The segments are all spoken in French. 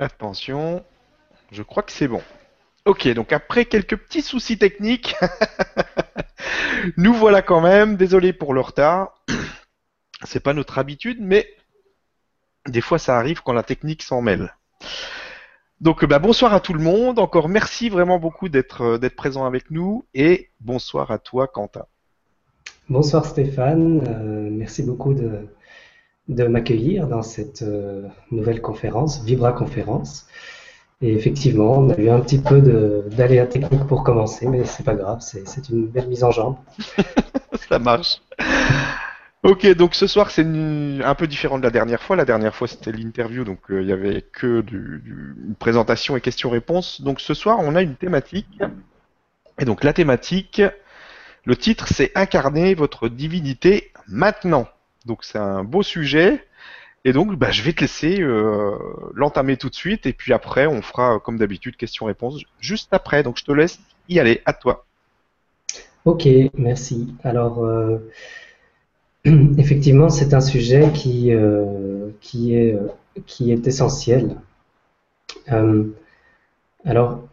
Attention, je crois que c'est bon. Ok, donc après quelques petits soucis techniques, nous voilà quand même. Désolé pour le retard. C'est pas notre habitude, mais des fois ça arrive quand la technique s'en mêle. Donc bah, bonsoir à tout le monde. Encore merci vraiment beaucoup d'être euh, d'être présent avec nous et bonsoir à toi Quentin. Bonsoir Stéphane, euh, merci beaucoup de, de m'accueillir dans cette euh, nouvelle conférence, Vibra Conférence. Et effectivement, on a eu un petit peu d'aléa technique pour commencer, mais c'est pas grave, c'est une belle mise en jambe. Ça marche. Ok, donc ce soir c'est un peu différent de la dernière fois. La dernière fois c'était l'interview, donc euh, il n'y avait que du, une présentation et questions-réponses. Donc ce soir on a une thématique. Et donc la thématique, le titre c'est Incarner votre divinité maintenant. Donc c'est un beau sujet. Et donc bah, je vais te laisser euh, l'entamer tout de suite. Et puis après on fera comme d'habitude questions-réponses juste après. Donc je te laisse y aller. À toi. Ok, merci. Alors. Euh, Effectivement, c'est un sujet qui, euh, qui, est, qui est essentiel. Alors,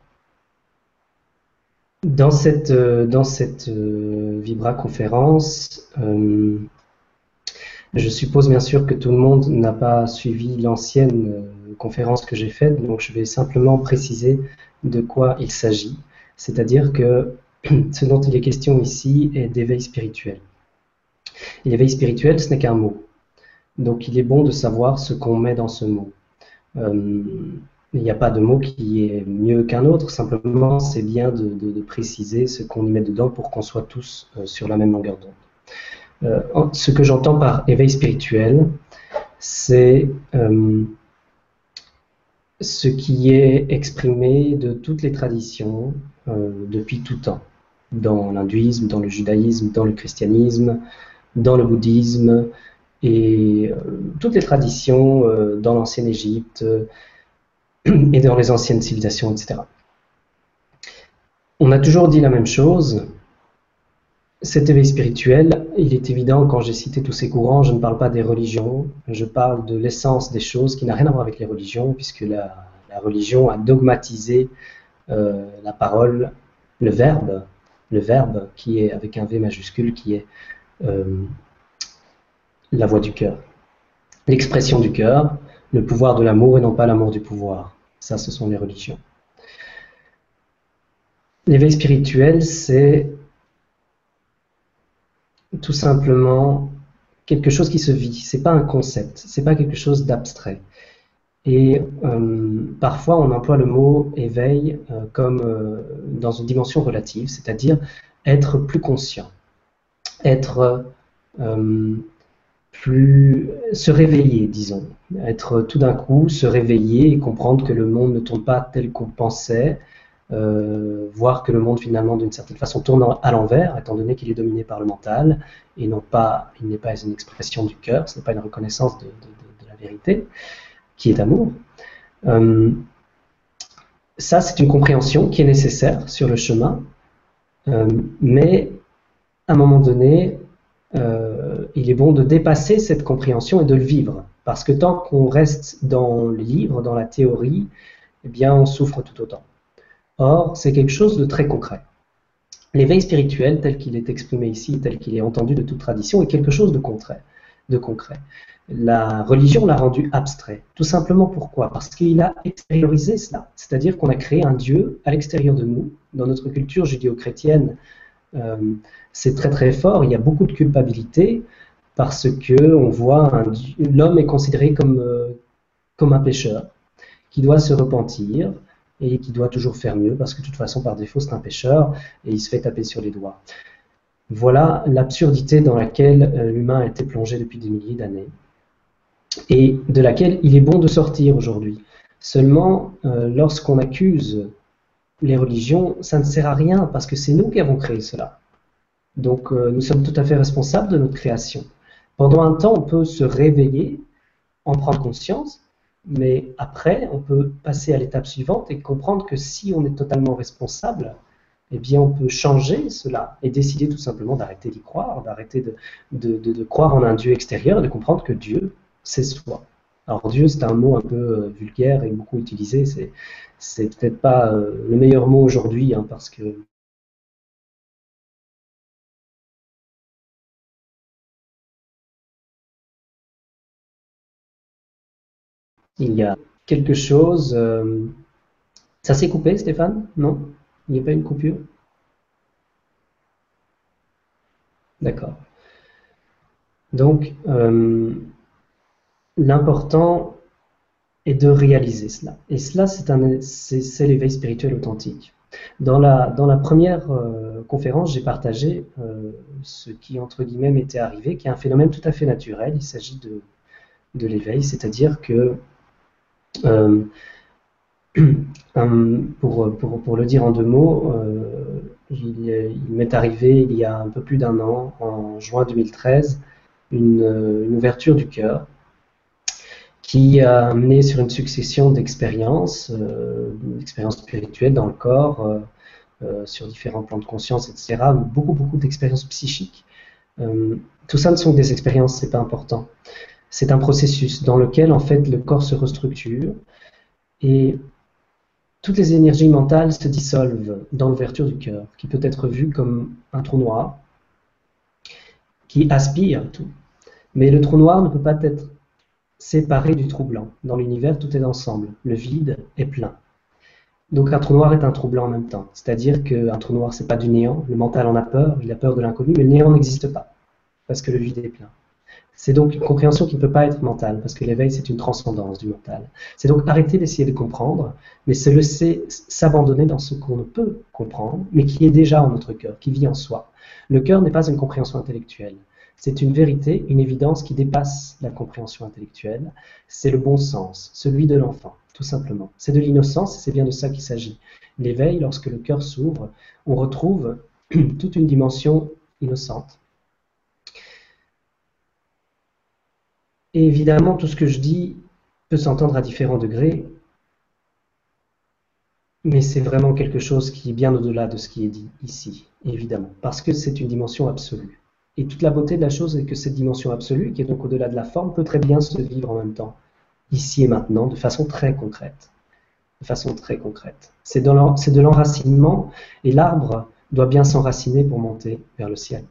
dans cette, dans cette Vibra conférence, je suppose bien sûr que tout le monde n'a pas suivi l'ancienne conférence que j'ai faite, donc je vais simplement préciser de quoi il s'agit. C'est-à-dire que ce dont il est question ici est d'éveil spirituel. L'éveil spirituel, ce n'est qu'un mot. Donc il est bon de savoir ce qu'on met dans ce mot. Euh, il n'y a pas de mot qui est mieux qu'un autre, simplement c'est bien de, préciser ce qu'on y met dedans pour qu'on soit tous euh, sur la même longueur d'onde. Euh, ce que j'entends par éveil spirituel, c'est ce qui est exprimé de toutes les traditions depuis tout temps, dans l'hindouisme, dans le judaïsme, dans le christianisme, dans le bouddhisme et euh, toutes les traditions euh, dans l'ancienne Égypte euh, et dans les anciennes civilisations, etc. On a toujours dit la même chose. Cet éveil spirituel, il est évident quand j'ai cité tous ces courants, je ne parle pas des religions, je parle de l'essence des choses qui n'a rien à voir avec les religions, puisque la, religion a dogmatisé la parole, le verbe, le verbe qui est avec un V majuscule, qui est euh, la voix du cœur. L'expression du cœur, le pouvoir de l'amour et non pas l'amour du pouvoir. Ça, ce sont les religions. L'éveil spirituel, c'est tout simplement quelque chose qui se vit. C'est pas un concept, c'est pas quelque chose d'abstrait. Et euh, parfois, on emploie le mot éveil euh, comme dans une dimension relative, c'est-à-dire être plus conscient être euh, plus se réveiller, disons, être tout d'un coup se réveiller et comprendre que le monde ne tourne pas tel qu'on pensait, euh, voir que le monde finalement d'une certaine façon tourne à l'envers, étant donné qu'il est dominé par le mental et non pas, il n'est pas une expression du cœur, ce n'est pas une reconnaissance de, la vérité, qui est amour. Euh, ça, c'est une compréhension qui est nécessaire sur le chemin, mais à un moment donné, euh, il est bon de dépasser cette compréhension et de le vivre. Parce que tant qu'on reste dans le livre, dans la théorie, eh bien, on souffre tout autant. Or, c'est quelque chose de très concret. L'éveil spirituel, tel qu'il est exprimé ici, tel qu'il est entendu de toute tradition, est quelque chose de concret. De concret. La religion l'a rendu abstrait. Tout simplement pourquoi? Parce qu'il a extériorisé cela. C'est-à-dire qu'on a créé un Dieu à l'extérieur de nous. Dans notre culture judéo-chrétienne, euh, c'est très très fort. Il y a beaucoup de culpabilité parce que voit l'homme est considéré euh, comme un pécheur qui doit se repentir et qui doit toujours faire mieux parce que de toute façon par défaut c'est un pécheur et il se fait taper sur les doigts. Voilà l'absurdité dans laquelle euh, l'humain a été plongé depuis des milliers d'années et de laquelle il est bon de sortir aujourd'hui. Seulement, lorsqu'on accuse les religions, ça ne sert à rien parce que c'est nous qui avons créé cela. Donc euh, nous sommes tout à fait responsables de notre création. Pendant un temps, on peut se réveiller, en prendre conscience, mais après, on peut passer à l'étape suivante et comprendre que si on est totalement responsable, eh bien, on peut changer cela et décider tout simplement d'arrêter d'y croire, d'arrêter de, croire en un Dieu extérieur et de comprendre que Dieu, c'est soi. Alors Dieu, c'est un mot un peu vulgaire et beaucoup utilisé. C'est, peut-être pas le meilleur mot aujourd'hui, hein, parce que il y a quelque chose. Euh, ça s'est coupé, Stéphane? Non? Il n'y a pas une coupure? D'accord. Donc, euh, l'important est de réaliser cela. Et cela, c'est l'éveil spirituel authentique. Dans la, dans la première euh, conférence, j'ai partagé ce qui, entre guillemets, m'était arrivé, qui est un phénomène tout à fait naturel. Il s'agit de, de l'éveil, c'est-à-dire que euh, pour, le dire en deux mots, euh, il, m'est arrivé il y a un peu plus d'un an, en juin 2013, une, ouverture du cœur qui a amené sur une succession d'expériences, euh, d'expériences spirituelles dans le corps, sur différents plans de conscience, etc. Beaucoup, beaucoup d'expériences psychiques. tout ça ne sont que des expériences, c'est pas important c'est un processus dans lequel en fait le corps se restructure et toutes les énergies mentales se dissolvent dans l'ouverture du cœur, qui peut être vu comme un trou noir qui aspire tout. Mais le trou noir ne peut pas être séparé du trou blanc. Dans l'univers, tout est ensemble. Le vide est plein. Donc un trou noir est un trou blanc en même temps. C'est-à-dire qu'un trou noir, c'est pas du néant. Le mental en a peur, il a peur de l'inconnu, mais le néant n'existe pas, parce que le vide est plein. C'est donc une compréhension qui ne peut pas être mentale, parce que l'éveil, c'est une transcendance du mental. C'est donc arrêter d'essayer de comprendre, mais se laisser s'abandonner dans ce qu'on ne peut comprendre, mais qui est déjà en notre cœur, qui vit en soi. Le cœur n'est pas une compréhension intellectuelle. C'est une vérité, une évidence qui dépasse la compréhension intellectuelle. C'est le bon sens, celui de l'enfant, tout simplement. C'est de l'innocence et c'est bien de ça qu'il s'agit. L'éveil, lorsque le cœur s'ouvre, on retrouve toute une dimension innocente Et évidemment, tout ce que je dis peut s'entendre à différents degrés, mais c'est vraiment quelque chose qui est bien au-delà de ce qui est dit ici, évidemment, parce que c'est une dimension absolue. Et toute la beauté de la chose est que cette dimension absolue, qui est donc au-delà de la forme, peut très bien se vivre en même temps, ici et maintenant, de façon très concrète. De façon très concrète. C'est de l'enracinement, et l'arbre doit bien s'enraciner pour monter vers le ciel.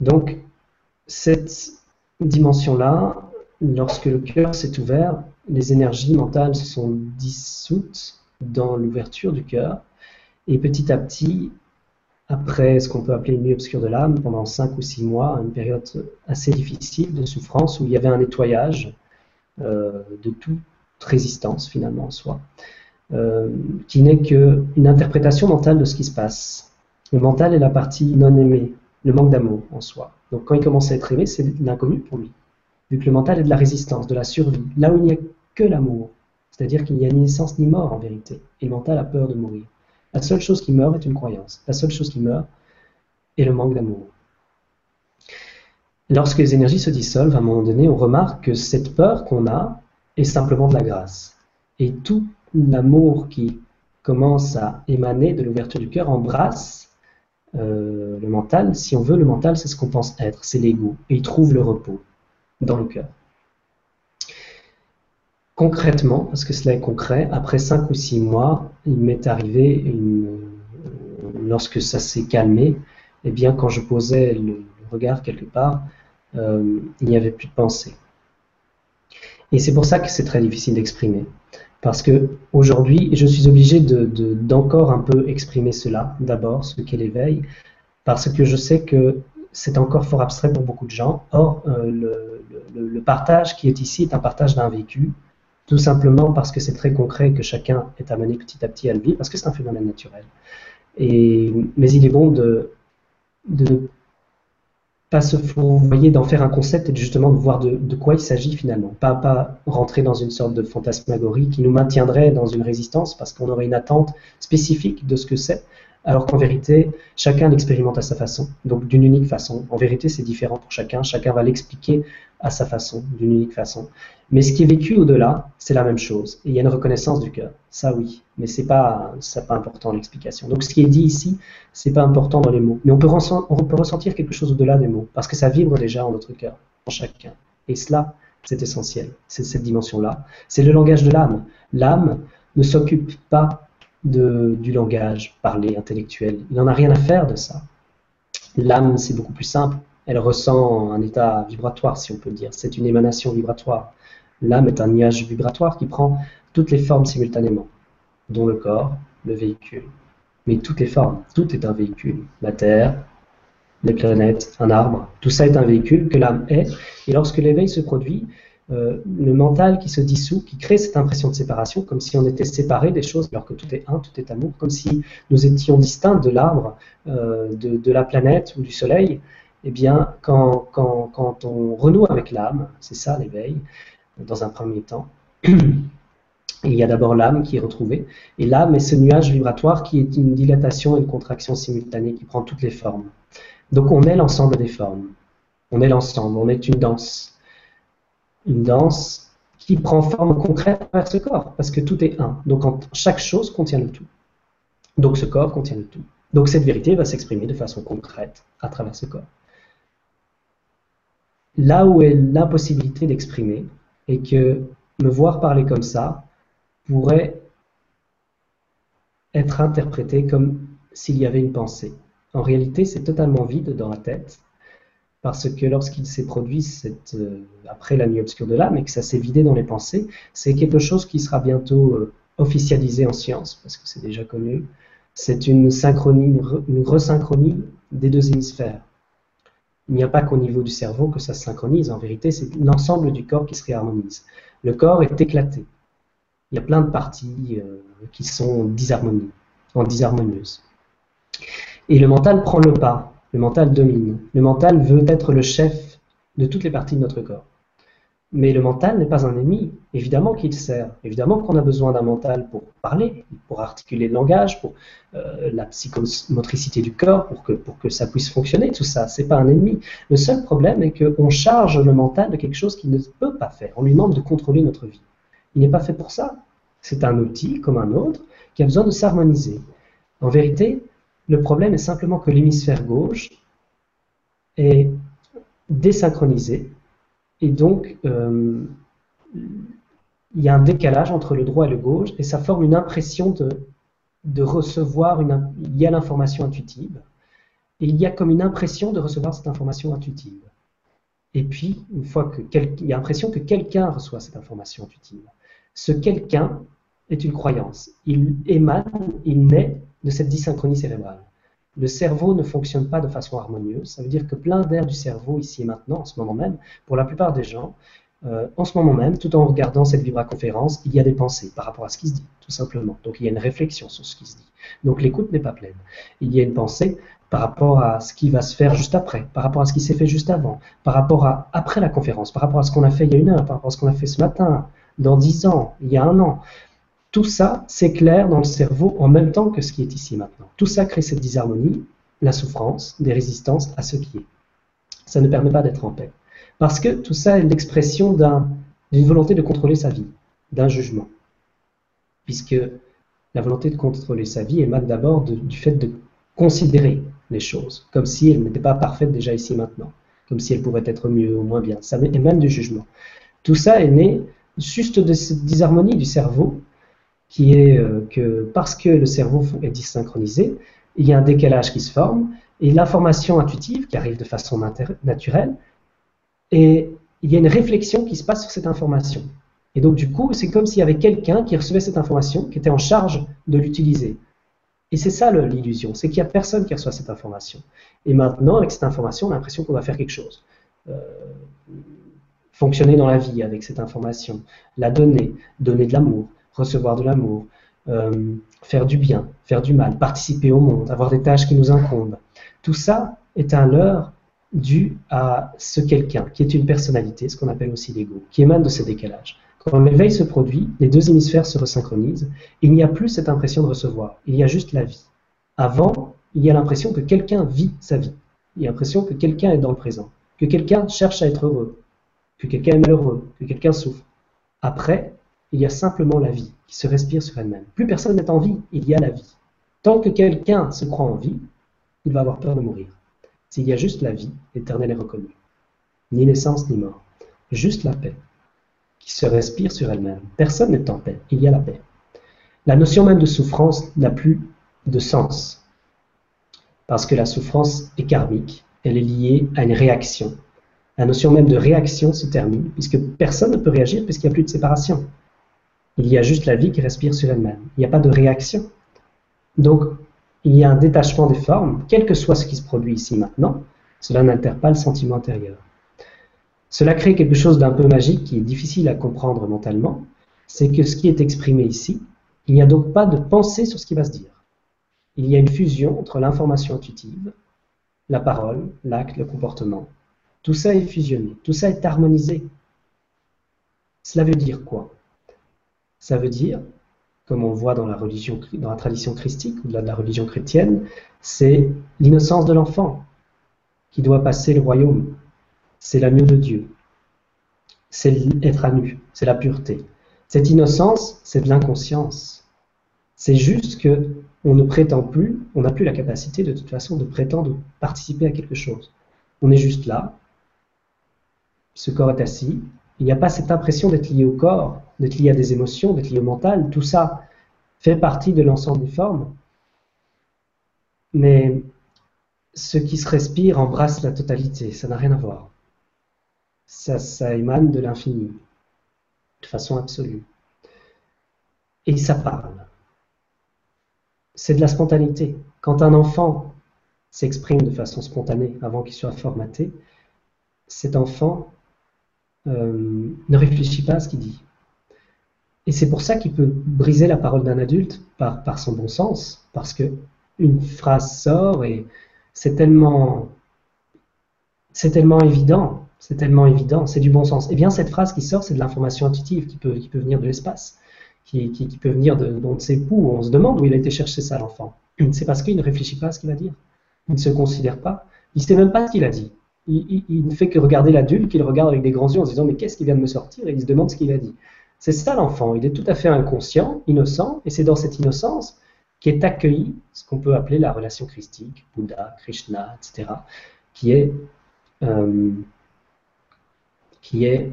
Donc, cette dimension-là, lorsque le cœur s'est ouvert, les énergies mentales se sont dissoutes dans l'ouverture du cœur, et petit à petit, après ce qu'on peut appeler une nuit obscure de l'âme, pendant cinq ou six mois, une période assez difficile de souffrance, où il y avait un nettoyage euh, de toute résistance finalement en soi, euh, qui n'est qu'une interprétation mentale de ce qui se passe. Le mental est la partie non aimée, le manque d'amour en soi. Donc quand il commence à être aimé, c'est l'inconnu pour lui. Vu que le mental est de la résistance, de la survie, là où il n'y a que l'amour. C'est-à-dire qu'il n'y a ni naissance ni mort en vérité. Et le mental a peur de mourir. La seule chose qui meurt est une croyance. La seule chose qui meurt est le manque d'amour. Lorsque les énergies se dissolvent, à un moment donné, on remarque que cette peur qu'on a est simplement de la grâce. Et tout l'amour qui commence à émaner de l'ouverture du cœur embrasse euh, le mental, si on veut, le mental, c'est ce qu'on pense être, c'est l'ego. Et il trouve le repos dans le cœur. Concrètement, parce que cela est concret, après cinq ou six mois, il m'est arrivé, euh, lorsque ça s'est calmé, eh bien, quand je posais le, regard quelque part, euh, il n'y avait plus de pensée. Et c'est pour ça que c'est très difficile d'exprimer. Parce que aujourd'hui, je suis obligé d'encore un peu exprimer cela, d'abord, ce qu'est l'éveil, parce que je sais que c'est encore fort abstrait pour beaucoup de gens. Or, euh, le, partage qui est ici est un partage d'un vécu, tout simplement parce que c'est très concret que chacun est amené petit à petit à le vivre, parce que c'est un phénomène naturel. Et, mais il est bon de, de pas se fourvoyer d'en faire un concept et justement de voir de, quoi il s'agit finalement. Pas, pas rentrer dans une sorte de fantasmagorie qui nous maintiendrait dans une résistance parce qu'on aurait une attente spécifique de ce que c'est, alors qu'en vérité, chacun l'expérimente à sa façon, donc d'une unique façon. En vérité, c'est différent pour chacun, chacun va l'expliquer à sa façon, d'une unique façon. Mais ce qui est vécu au-delà, c'est la même chose. Et il y a une reconnaissance du cœur, ça oui, mais c'est pas, pas important l'explication. Donc ce qui est dit ici, c'est pas important dans les mots, mais on peut, on peut ressentir quelque chose au-delà des mots, parce que ça vibre déjà en notre cœur, en chacun. Et cela, C'est essentiel. C'est cette dimension-là. C'est le langage de l'âme. L'âme ne s'occupe pas de, du langage parlé, intellectuel. Il n'en a rien à faire de ça. L'âme, c'est beaucoup plus simple. Elle ressent un état vibratoire, si on peut dire. C'est une émanation vibratoire. L'âme est un nuage vibratoire qui prend toutes les formes simultanément, dont le corps, le véhicule. Mais toutes les formes, tout est un véhicule. La Terre, les planètes, un arbre, tout ça est un véhicule que l'âme est. Et lorsque l'éveil se produit, euh, le mental qui se dissout, qui crée cette impression de séparation, comme si on était séparé des choses, alors que tout est un, tout est amour, comme si nous étions distincts de l'arbre, euh, de, la planète ou du soleil, eh bien, quand, on renoue avec l'âme, c'est ça l'éveil, dans un premier temps, il y a d'abord l'âme qui est retrouvée, et l'âme est ce nuage vibratoire qui est une dilatation et une contraction simultanée qui prend toutes les formes. Donc on est l'ensemble des formes, on est l'ensemble, on est une danse une danse qui prend forme concrète par ce corps, parce que tout est un. Donc chaque chose contient le tout. Donc ce corps contient le tout. Donc cette vérité va s'exprimer de façon concrète à travers ce corps. Là où est l'impossibilité d'exprimer, et que me voir parler comme ça pourrait être interprété comme s'il y avait une pensée. En réalité, c'est totalement vide dans la tête, parce que lorsqu'il s'est produit euh, après la nuit obscure de l'âme et que ça s'est vidé dans les pensées, c'est quelque chose qui sera bientôt euh, officialisé en science, parce que c'est déjà connu. C'est une synchronie, une resynchronie des deux hémisphères. Il n'y a pas qu'au niveau du cerveau que ça se synchronise, en vérité, c'est l'ensemble du corps qui se réharmonise. Le corps est éclaté. Il y a plein de parties euh, qui sont en disharmonieuses. Et le mental prend le pas le mental domine. Le mental veut être le chef de toutes les parties de notre corps. Mais le mental n'est pas un ennemi. Évidemment qu'il sert. Évidemment qu'on a besoin d'un mental pour parler, pour articuler le langage, pour euh, la psychomotricité du corps, pour que, pour que ça puisse fonctionner. Tout ça, c'est pas un ennemi. Le seul problème est qu'on charge le mental de quelque chose qu'il ne peut pas faire. On lui demande de contrôler notre vie. Il n'est pas fait pour ça. C'est un outil comme un autre qui a besoin de s'harmoniser. En vérité, le problème est simplement que l'hémisphère gauche est désynchronisé et donc euh, il y a un décalage entre le droit et le gauche et ça forme une impression de, recevoir une, il y a l'information intuitive et il y a comme une impression de recevoir cette information intuitive. Et puis, une fois que il y a l'impression que quelqu'un reçoit cette information intuitive. Ce quelqu'un est une croyance. Il émane, il naît de cette dysynchronie cérébrale. Le cerveau ne fonctionne pas de façon harmonieuse. Ça veut dire que plein d'air du cerveau, ici et maintenant, en ce moment même, pour la plupart des gens, euh, en ce moment même, tout en regardant cette vibra-conférence, il y a des pensées par rapport à ce qui se dit, tout simplement. Donc il y a une réflexion sur ce qui se dit. Donc l'écoute n'est pas pleine. Il y a une pensée par rapport à ce qui va se faire juste après, par rapport à ce qui s'est fait juste avant, par rapport à après la conférence, par rapport à ce qu'on a fait il y a une heure, par rapport à ce qu'on a fait ce matin, dans dix ans, il y a un an. Tout ça s'éclaire dans le cerveau en même temps que ce qui est ici maintenant. Tout ça crée cette disharmonie, la souffrance, des résistances à ce qui est. Ça ne permet pas d'être en paix. Parce que tout ça est l'expression d'une volonté de contrôler sa vie, d'un jugement. Puisque la volonté de contrôler sa vie émane d'abord du fait de considérer les choses, comme si elles n'étaient pas parfaites déjà ici maintenant, comme si elles pourraient être mieux ou moins bien. Ça émane du jugement. Tout ça est né juste de cette disharmonie du cerveau qui est euh, que parce que le cerveau est dysynchronisé, il y a un décalage qui se forme, et l'information intuitive qui arrive de façon naturelle, et il y a une réflexion qui se passe sur cette information. Et donc du coup, c'est comme s'il y avait quelqu'un qui recevait cette information, qui était en charge de l'utiliser. Et c'est ça l'illusion, c'est qu'il n'y a personne qui reçoit cette information. Et maintenant, avec cette information, on a l'impression qu'on va faire quelque chose. Euh, fonctionner dans la vie avec cette information, la donner, donner de l'amour, recevoir de l'amour, euh, faire du bien, faire du mal, participer au monde, avoir des tâches qui nous incombent. Tout ça est un leurre dû à ce quelqu'un qui est une personnalité, ce qu'on appelle aussi l'ego, qui émane de ce décalage. Quand l'éveil se produit, les deux hémisphères se resynchronisent, il n'y a plus cette impression de recevoir, il y a juste la vie. Avant, il y a l'impression que quelqu'un vit sa vie, il y a l'impression que quelqu'un est dans le présent, que quelqu'un cherche à être heureux, que quelqu'un est malheureux, que quelqu'un souffre. Après, il y a simplement la vie qui se respire sur elle-même. Plus personne n'est en vie, il y a la vie. Tant que quelqu'un se croit en vie, il va avoir peur de mourir. S'il y a juste la vie, l'éternel est reconnu. Ni naissance ni mort. Juste la paix. qui se respire sur elle-même. Personne n'est en paix, il y a la paix. La notion même de souffrance n'a plus de sens, parce que la souffrance est karmique, elle est liée à une réaction. La notion même de réaction se termine, puisque personne ne peut réagir puisqu'il n'y a plus de séparation. Il y a juste la vie qui respire sur elle-même. Il n'y a pas de réaction. Donc, il y a un détachement des formes, quel que soit ce qui se produit ici maintenant, cela n'altère pas le sentiment intérieur. Cela crée quelque chose d'un peu magique qui est difficile à comprendre mentalement, c'est que ce qui est exprimé ici, il n'y a donc pas de pensée sur ce qui va se dire. Il y a une fusion entre l'information intuitive, la parole, l'acte, le comportement. Tout ça est fusionné, tout ça est harmonisé. Cela veut dire quoi? Ça veut dire, comme on voit dans la, religion, dans la tradition christique ou de la religion chrétienne, c'est l'innocence de l'enfant qui doit passer le royaume c'est l'agneau de Dieu. C'est être à nu, c'est la pureté. Cette innocence, c'est de l'inconscience. C'est juste que on ne prétend plus, on n'a plus la capacité de toute façon de prétendre participer à quelque chose. On est juste là, ce corps est assis, il n'y a pas cette impression d'être lié au corps, d'être lié à des émotions, d'être lié au mental, tout ça fait partie de l'ensemble des formes. Mais ce qui se respire embrasse la totalité, ça n'a rien à voir ça, émane de l'infini, de façon absolue. Et ça parle. C'est de la spontanéité. Quand un enfant s'exprime de façon spontanée avant qu'il soit formaté, cet enfant euh, ne réfléchit pas à ce qu'il dit. Et c'est pour ça qu'il peut briser la parole d'un adulte par, son bon sens, parce que une phrase sort et c'est tellement, c'est tellement évident c'est tellement évident, c'est du bon sens. Eh bien, cette phrase qui sort, c'est de l'information intuitive qui peut, qui peut venir de l'espace, qui, qui, peut venir de on ne sait où. On se demande où il a été chercher ça, l'enfant. C'est parce qu'il ne réfléchit pas à ce qu'il va dire. Il ne se considère pas. Il ne sait même pas ce qu'il a dit. Il, ne fait que regarder l'adulte qu'il regarde avec des grands yeux en se disant Mais qu'est-ce qui vient de me sortir? Et il se demande ce qu'il a dit. C'est ça l'enfant. Il est tout à fait inconscient, innocent, et c'est dans cette innocence qu'est accueilli ce qu'on peut appeler la relation christique, Bouddha, Krishna, etc., qui est euh, qui est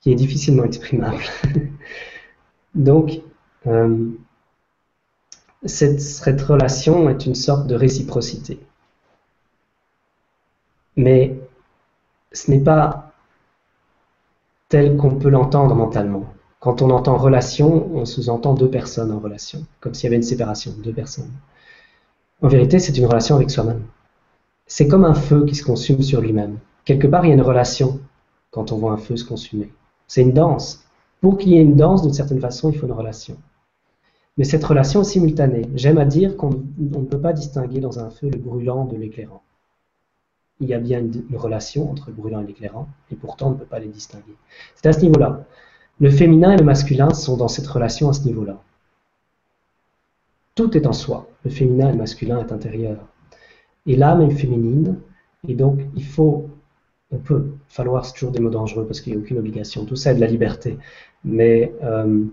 qui est difficilement exprimable. Donc, euh, cette, relation est une sorte de réciprocité. Mais ce n'est pas tel qu'on peut l'entendre mentalement. Quand on entend relation, on sous-entend deux personnes en relation, comme s'il y avait une séparation, deux personnes. En vérité, c'est une relation avec soi-même. C'est comme un feu qui se consume sur lui-même. Quelque part, il y a une relation quand on voit un feu se consumer. C'est une danse. Pour qu'il y ait une danse, d'une certaine façon, il faut une relation. Mais cette relation est simultanée. J'aime à dire qu'on ne peut pas distinguer dans un feu le brûlant de l'éclairant il y a bien une, relation entre le brûlant et l'éclairant, et pourtant on ne peut pas les distinguer. C'est à ce niveau-là. Le féminin et le masculin sont dans cette relation à ce niveau-là. Tout est en soi. Le féminin et le masculin est intérieur. Et l'âme est féminine, et donc il faut, on peut, falloir, c'est toujours des mots dangereux parce qu'il n'y a aucune obligation, tout ça est de la liberté. Mais euh,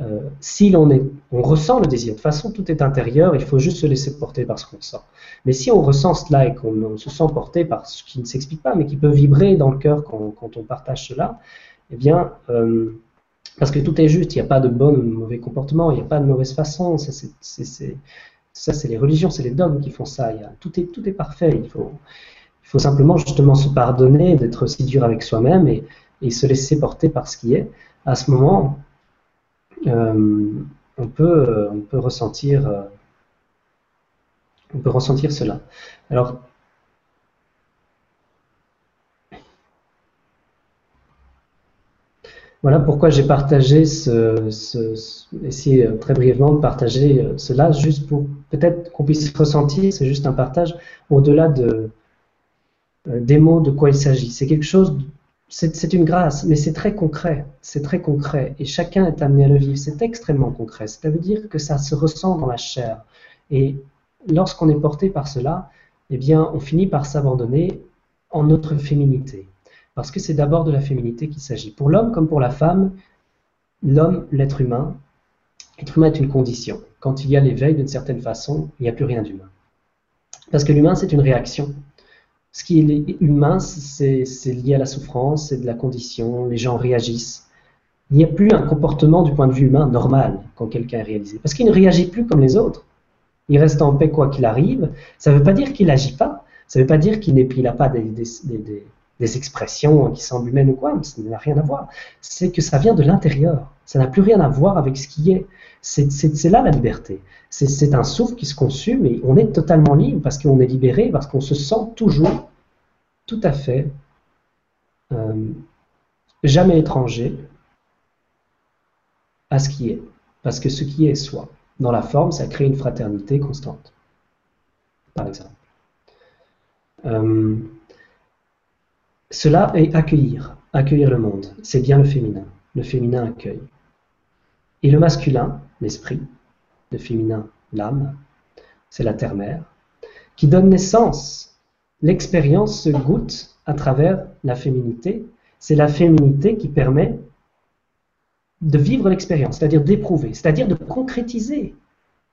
euh, si l'on est, on ressent le désir, de toute façon tout est intérieur, il faut juste se laisser porter par ce qu'on sent. Mais si on ressent cela et qu'on se sent porté par ce qui ne s'explique pas, mais qui peut vibrer dans le cœur quand, on partage cela, eh bien, euh, parce que tout est juste, il n'y a pas de bon ou de mauvais comportement, il n'y a pas de mauvaise façon, ça c'est les religions, c'est les dogmes qui font ça, tout, est, tout est parfait, il faut, il faut simplement justement se pardonner, d'être aussi dur avec soi-même et, se laisser porter par ce qui est. À ce moment, euh, on, peut, euh, euh, on peut ressentir cela. Alors, voilà pourquoi j'ai partagé ce, ce, très brièvement de partager cela, juste pour peut-être qu'on puisse ressentir, c'est juste un partage au-delà de, des mots de quoi il s'agit. C'est quelque chose c'est une grâce, mais c'est très concret, c'est très concret, et chacun est amené à le vivre, c'est extrêmement concret. Ça veut dire que ça se ressent dans la chair. Et lorsqu'on est porté par cela, eh bien, on finit par s'abandonner en notre féminité. Parce que c'est d'abord de la féminité qu'il s'agit. Pour l'homme comme pour la femme, l'homme, l'être humain, l'être humain est une condition. Quand il y a l'éveil, d'une certaine façon, il n'y a plus rien d'humain. Parce que l'humain, c'est une réaction. Ce qui est humain, c'est lié à la souffrance, c'est de la condition, les gens réagissent. Il n'y a plus un comportement du point de vue humain normal quand quelqu'un est réalisé. Parce qu'il ne réagit plus comme les autres. Il reste en paix quoi qu'il arrive. Ça ne veut pas dire qu'il n'agit pas. Ça ne veut pas dire qu'il n'a pas des, des, expressions qui semblent humaines ou quoi. Ça n'a rien à voir. C'est que ça vient de l'intérieur. Ça n'a plus rien à voir avec ce qui est. C'est là la liberté. C'est un souffle qui se consume et on est totalement libre parce qu'on est libéré, parce qu'on se sent toujours tout à fait euh, jamais étranger à ce qui est. Parce que ce qui est soi. Dans la forme, ça crée une fraternité constante. Par exemple. Euh, cela est accueillir. Accueillir le monde. C'est bien le féminin. Le féminin accueille. Et le masculin, l'esprit, le féminin, l'âme, c'est la terre-mère, qui donne naissance. L'expérience se goûte à travers la féminité. C'est la féminité qui permet de vivre l'expérience, c'est-à-dire d'éprouver, c'est-à-dire de concrétiser.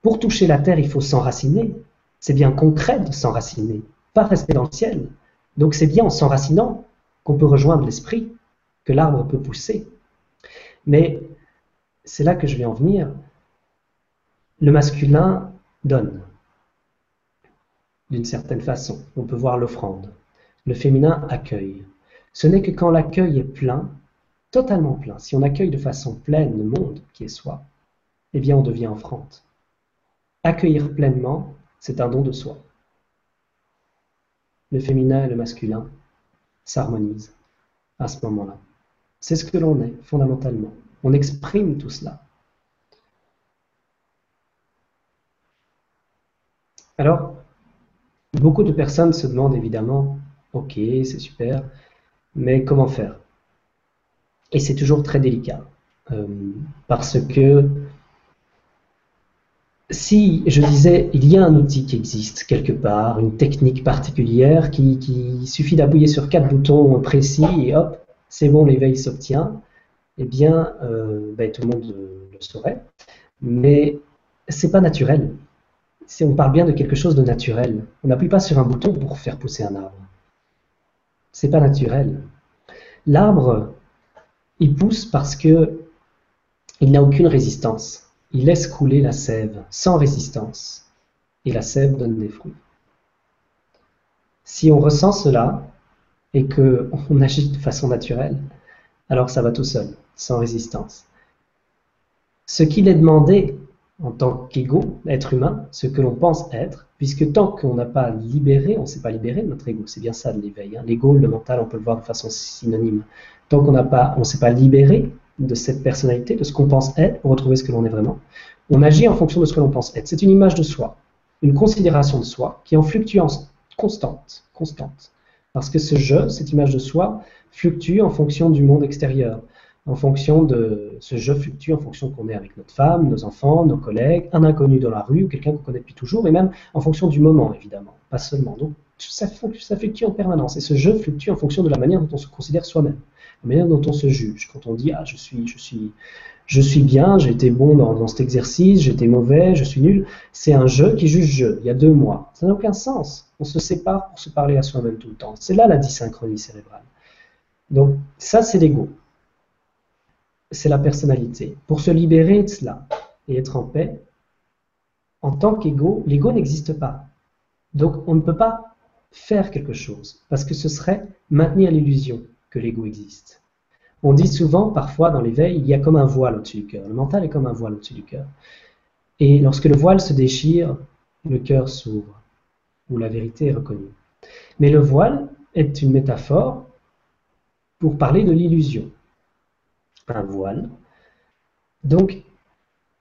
Pour toucher la terre, il faut s'enraciner. C'est bien concret de s'enraciner, pas rester dans le ciel. Donc c'est bien en s'enracinant qu'on peut rejoindre l'esprit, que l'arbre peut pousser. Mais c'est là que je vais en venir. Le masculin donne, d'une certaine façon. On peut voir l'offrande. Le féminin accueille. Ce n'est que quand l'accueil est plein, totalement plein, si on accueille de façon pleine le monde qui est soi, eh bien on devient offrande. Accueillir pleinement, c'est un don de soi. Le féminin et le masculin s'harmonisent à ce moment-là. C'est ce que l'on est, fondamentalement. On exprime tout cela. Alors, beaucoup de personnes se demandent évidemment, ok, c'est super, mais comment faire? Et c'est toujours très délicat, euh, parce que si je disais, il y a un outil qui existe quelque part, une technique particulière qui, suffit d'appuyer sur quatre boutons précis et hop, c'est bon, l'éveil s'obtient, eh bien, euh, ben, tout le monde le, saurait. Mais c'est pas naturel. On parle bien de quelque chose de naturel, on n'appuie pas sur un bouton pour faire pousser un arbre. C'est pas naturel. L'arbre, il pousse parce que il n'a aucune résistance. Il laisse couler la sève sans résistance. Et la sève donne des fruits. Si on ressent cela et qu'on agit de façon naturelle, alors ça va tout seul sans résistance. Ce qu'il est demandé en tant qu'ego, être humain, ce que l'on pense être, puisque tant qu'on n'a pas libéré, on ne s'est pas libéré de notre ego, c'est bien ça de l'éveil. Hein. L'ego, le mental, on peut le voir de façon synonyme. Tant qu'on n'a pas, on ne s'est pas libéré de cette personnalité, de ce qu'on pense être, pour retrouver ce que l'on est vraiment, on agit en fonction de ce que l'on pense être. C'est une image de soi, une considération de soi qui est en fluctuance constante, constante. Parce que ce je, cette image de soi, fluctue en fonction du monde extérieur en fonction de ce jeu fluctue en fonction qu'on est avec notre femme, nos enfants, nos collègues, un inconnu dans la rue quelqu'un qu'on connaît depuis toujours, et même en fonction du moment, évidemment, pas seulement. Donc ça, fluctue en permanence, et ce jeu fluctue en fonction de la manière dont on se considère soi-même, la manière dont on se juge. Quand on dit ah je suis, je suis, je suis bien, j'ai été bon dans, cet exercice, j'étais mauvais, je suis nul, c'est un jeu qui juge je. Il y a deux mois, ça n'a aucun sens. On se sépare pour se parler à soi-même tout le temps. C'est là la dysynchronie cérébrale. Donc ça c'est l'ego c'est la personnalité. Pour se libérer de cela et être en paix, en tant qu'ego, l'ego n'existe pas. Donc on ne peut pas faire quelque chose, parce que ce serait maintenir l'illusion que l'ego existe. On dit souvent, parfois dans l'éveil, il y a comme un voile au-dessus du cœur. Le mental est comme un voile au-dessus du cœur. Et lorsque le voile se déchire, le cœur s'ouvre, où la vérité est reconnue. Mais le voile est une métaphore pour parler de l'illusion un voile. Donc,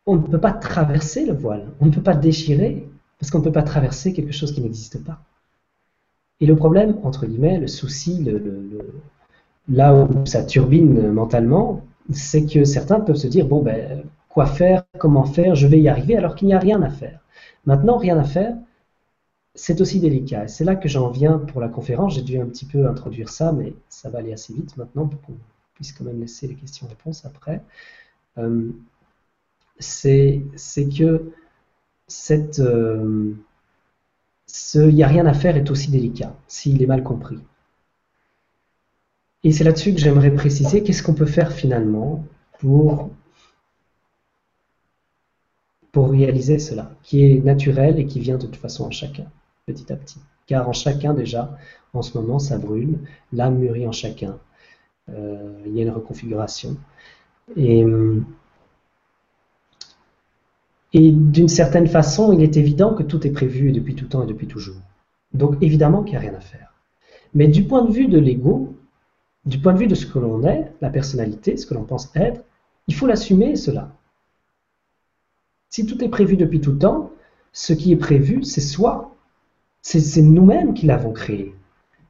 on ne peut pas traverser le voile, on ne peut pas déchirer, parce qu'on ne peut pas traverser quelque chose qui n'existe pas. Et le problème, entre guillemets, le souci, là où ça turbine mentalement, c'est que certains peuvent se dire, bon, ben, quoi faire, comment faire, je vais y arriver, alors qu'il n'y a rien à faire. Maintenant, rien à faire, c'est aussi délicat. C'est là que j'en viens pour la conférence. J'ai dû un petit peu introduire ça, mais ça va aller assez vite maintenant pour qu'on puisse quand même laisser les questions-réponses après. euh, c'est que cette, il n'y a rien à faire est aussi délicat s'il est mal compris. Et c'est là-dessus que j'aimerais préciser qu'est-ce qu'on peut faire finalement pour, pour réaliser cela, qui est naturel et qui vient de toute façon en chacun, petit à petit. Car en chacun déjà, en ce moment, ça brûle, l'âme mûrit en chacun. Euh, il y a une reconfiguration. Et, et d'une certaine façon, il est évident que tout est prévu depuis tout temps et depuis toujours. Donc évidemment qu'il n'y a rien à faire. Mais du point de vue de l'ego, du point de vue de ce que l'on est, la personnalité, ce que l'on pense être, il faut l'assumer cela. Si tout est prévu depuis tout temps, ce qui est prévu, c'est soi. C'est nous-mêmes qui l'avons créé.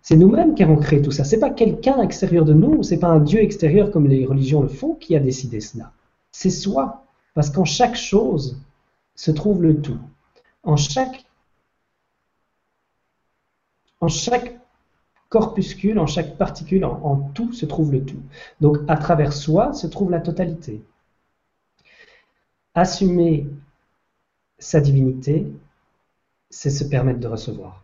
C'est nous-mêmes qui avons créé tout ça. C'est pas quelqu'un extérieur de nous, c'est pas un Dieu extérieur comme les religions le font qui a décidé cela. C'est soi. Parce qu'en chaque chose se trouve le tout. En chaque, en chaque corpuscule, en chaque particule, en, tout se trouve le tout. Donc à travers soi se trouve la totalité. Assumer sa divinité, c'est se permettre de recevoir.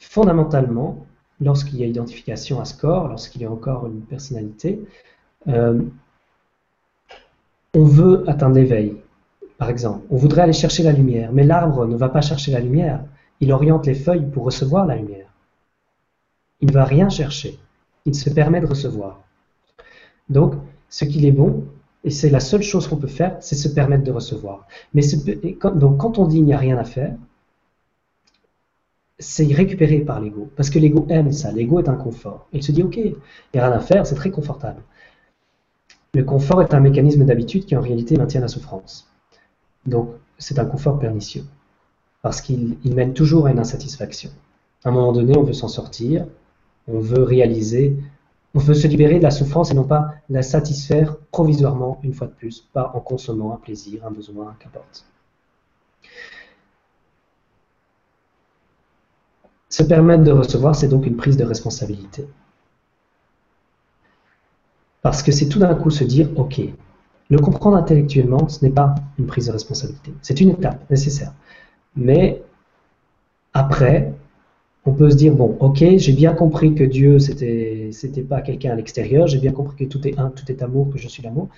Fondamentalement, lorsqu'il y a identification à ce corps, lorsqu'il y a encore une personnalité, euh, on veut atteindre l'éveil, par exemple. On voudrait aller chercher la lumière, mais l'arbre ne va pas chercher la lumière. Il oriente les feuilles pour recevoir la lumière. Il ne va rien chercher. Il se permet de recevoir. Donc, ce qu'il est bon, et c'est la seule chose qu'on peut faire, c'est se permettre de recevoir. Mais donc, quand on dit il n'y a rien à faire, c'est récupéré par l'ego. Parce que l'ego aime ça. L'ego est un confort. Il se dit, OK, il n'y a rien à faire, c'est très confortable. Le confort est un mécanisme d'habitude qui en réalité maintient la souffrance. Donc, c'est un confort pernicieux. Parce qu'il mène toujours à une insatisfaction. À un moment donné, on veut s'en sortir, on veut réaliser, on veut se libérer de la souffrance et non pas la satisfaire provisoirement, une fois de plus, pas en consommant un plaisir, un besoin, qu'importe. Se permettre de recevoir, c'est donc une prise de responsabilité. Parce que c'est tout d'un coup se dire, ok, le comprendre intellectuellement, ce n'est pas une prise de responsabilité. C'est une étape nécessaire. Mais après, on peut se dire bon, ok, j'ai bien compris que Dieu c'était pas quelqu'un à l'extérieur, j'ai bien compris que tout est un, tout est amour, que je suis l'amour.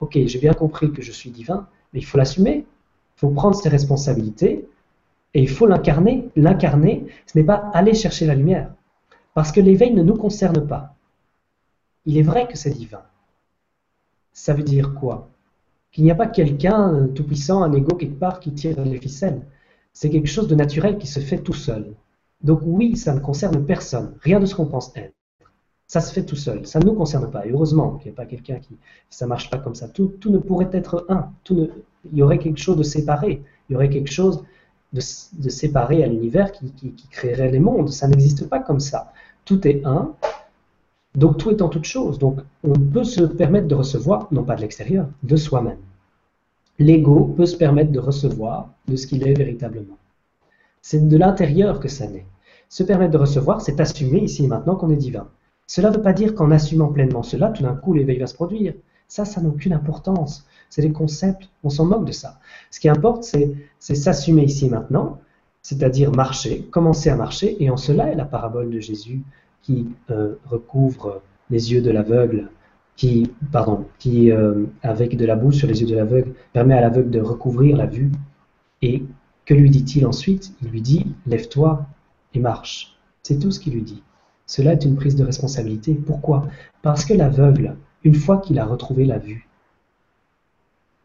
Ok, j'ai bien compris que je suis divin, mais il faut l'assumer, il faut prendre ses responsabilités et il faut l'incarner. L'incarner, ce n'est pas aller chercher la lumière, parce que l'éveil ne nous concerne pas. Il est vrai que c'est divin. Ça veut dire quoi? Qu'il n'y a pas quelqu'un tout puissant, un ego quelque part qui tire les ficelles. C'est quelque chose de naturel qui se fait tout seul. Donc oui, ça ne concerne personne, rien de ce qu'on pense être. Ça se fait tout seul, ça ne nous concerne pas. Heureusement qu'il n'y ait pas quelqu'un qui... Ça ne marche pas comme ça. Tout, ne pourrait être un. Il y aurait quelque chose de séparé. Il y aurait quelque chose de, séparé à l'univers qui, créerait les mondes. Ça n'existe pas comme ça. Tout est un. Donc tout est en toute chose. Donc on peut se permettre de recevoir, non pas de l'extérieur, de soi-même. L'ego peut se permettre de recevoir de ce qu'il est véritablement. C'est de l'intérieur que ça naît. Se permettre de recevoir, c'est assumer ici et maintenant qu'on est divin. Cela ne veut pas dire qu'en assumant pleinement cela, tout d'un coup, l'éveil va se produire. Ça, ça n'a aucune importance. C'est des concepts, on s'en moque de ça. Ce qui importe, c'est s'assumer ici et maintenant, c'est-à-dire marcher, commencer à marcher, et en cela est la parabole de Jésus qui euh, recouvre les yeux de l'aveugle, qui, pardon, qui, euh, avec de la boue sur les yeux de l'aveugle, permet à l'aveugle de recouvrir la vue, et que lui dit-il ensuite? Il lui dit Lève-toi et marche. C'est tout ce qu'il lui dit. Cela est une prise de responsabilité. Pourquoi? Parce que l'aveugle, une fois qu'il a retrouvé la vue,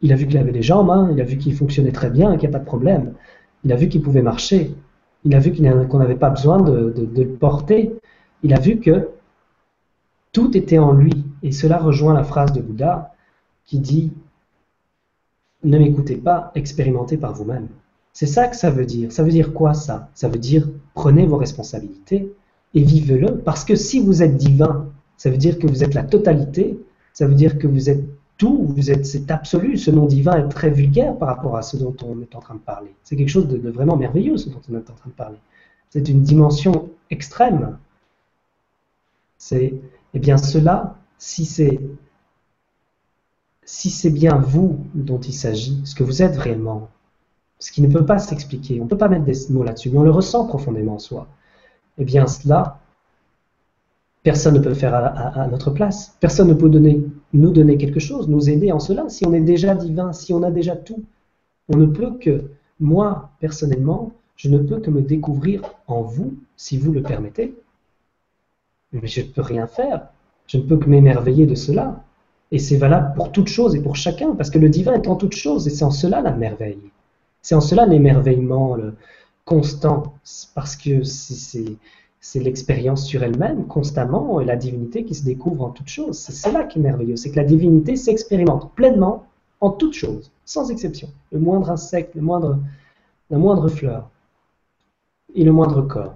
il a vu qu'il avait des jambes, hein, il a vu qu'il fonctionnait très bien, qu'il n'y a pas de problème. Il a vu qu'il pouvait marcher. Il a vu qu'on n'avait pas besoin de, de, le porter. Il a vu que tout était en lui. Et cela rejoint la phrase de Bouddha qui dit Ne m'écoutez pas, expérimentez par vous-même. C'est ça que ça veut dire. Ça veut dire quoi ça? Ça veut dire prenez vos responsabilités et vivez-le. Parce que si vous êtes divin, ça veut dire que vous êtes la totalité, ça veut dire que vous êtes tout, vous êtes cet absolu. Ce nom divin est très vulgaire par rapport à ce dont on est en train de parler. C'est quelque chose de, de, vraiment merveilleux ce dont on est en train de parler. C'est une dimension extrême. C'est, eh bien, cela, si c'est si c'est bien vous dont il s'agit, ce que vous êtes réellement, ce qui ne peut pas s'expliquer, on ne peut pas mettre des mots là-dessus, mais on le ressent profondément en soi, eh bien cela, personne ne peut faire à, notre place. Personne ne peut donner, nous donner quelque chose, nous aider en cela. Si on est déjà divin, si on a déjà tout, on ne peut que, moi, personnellement, je ne peux que me découvrir en vous, si vous le permettez. Mais je ne peux rien faire. Je ne peux que m'émerveiller de cela. Et c'est valable pour toute chose et pour chacun, parce que le divin est en toute chose, et c'est en cela la merveille. C'est en cela l'émerveillement constant, parce que c'est l'expérience sur elle-même constamment, et la divinité qui se découvre en toute chose. C'est cela qui est merveilleux, c'est que la divinité s'expérimente pleinement en toute chose, sans exception. Le moindre insecte, la moindre fleur, et le moindre corps,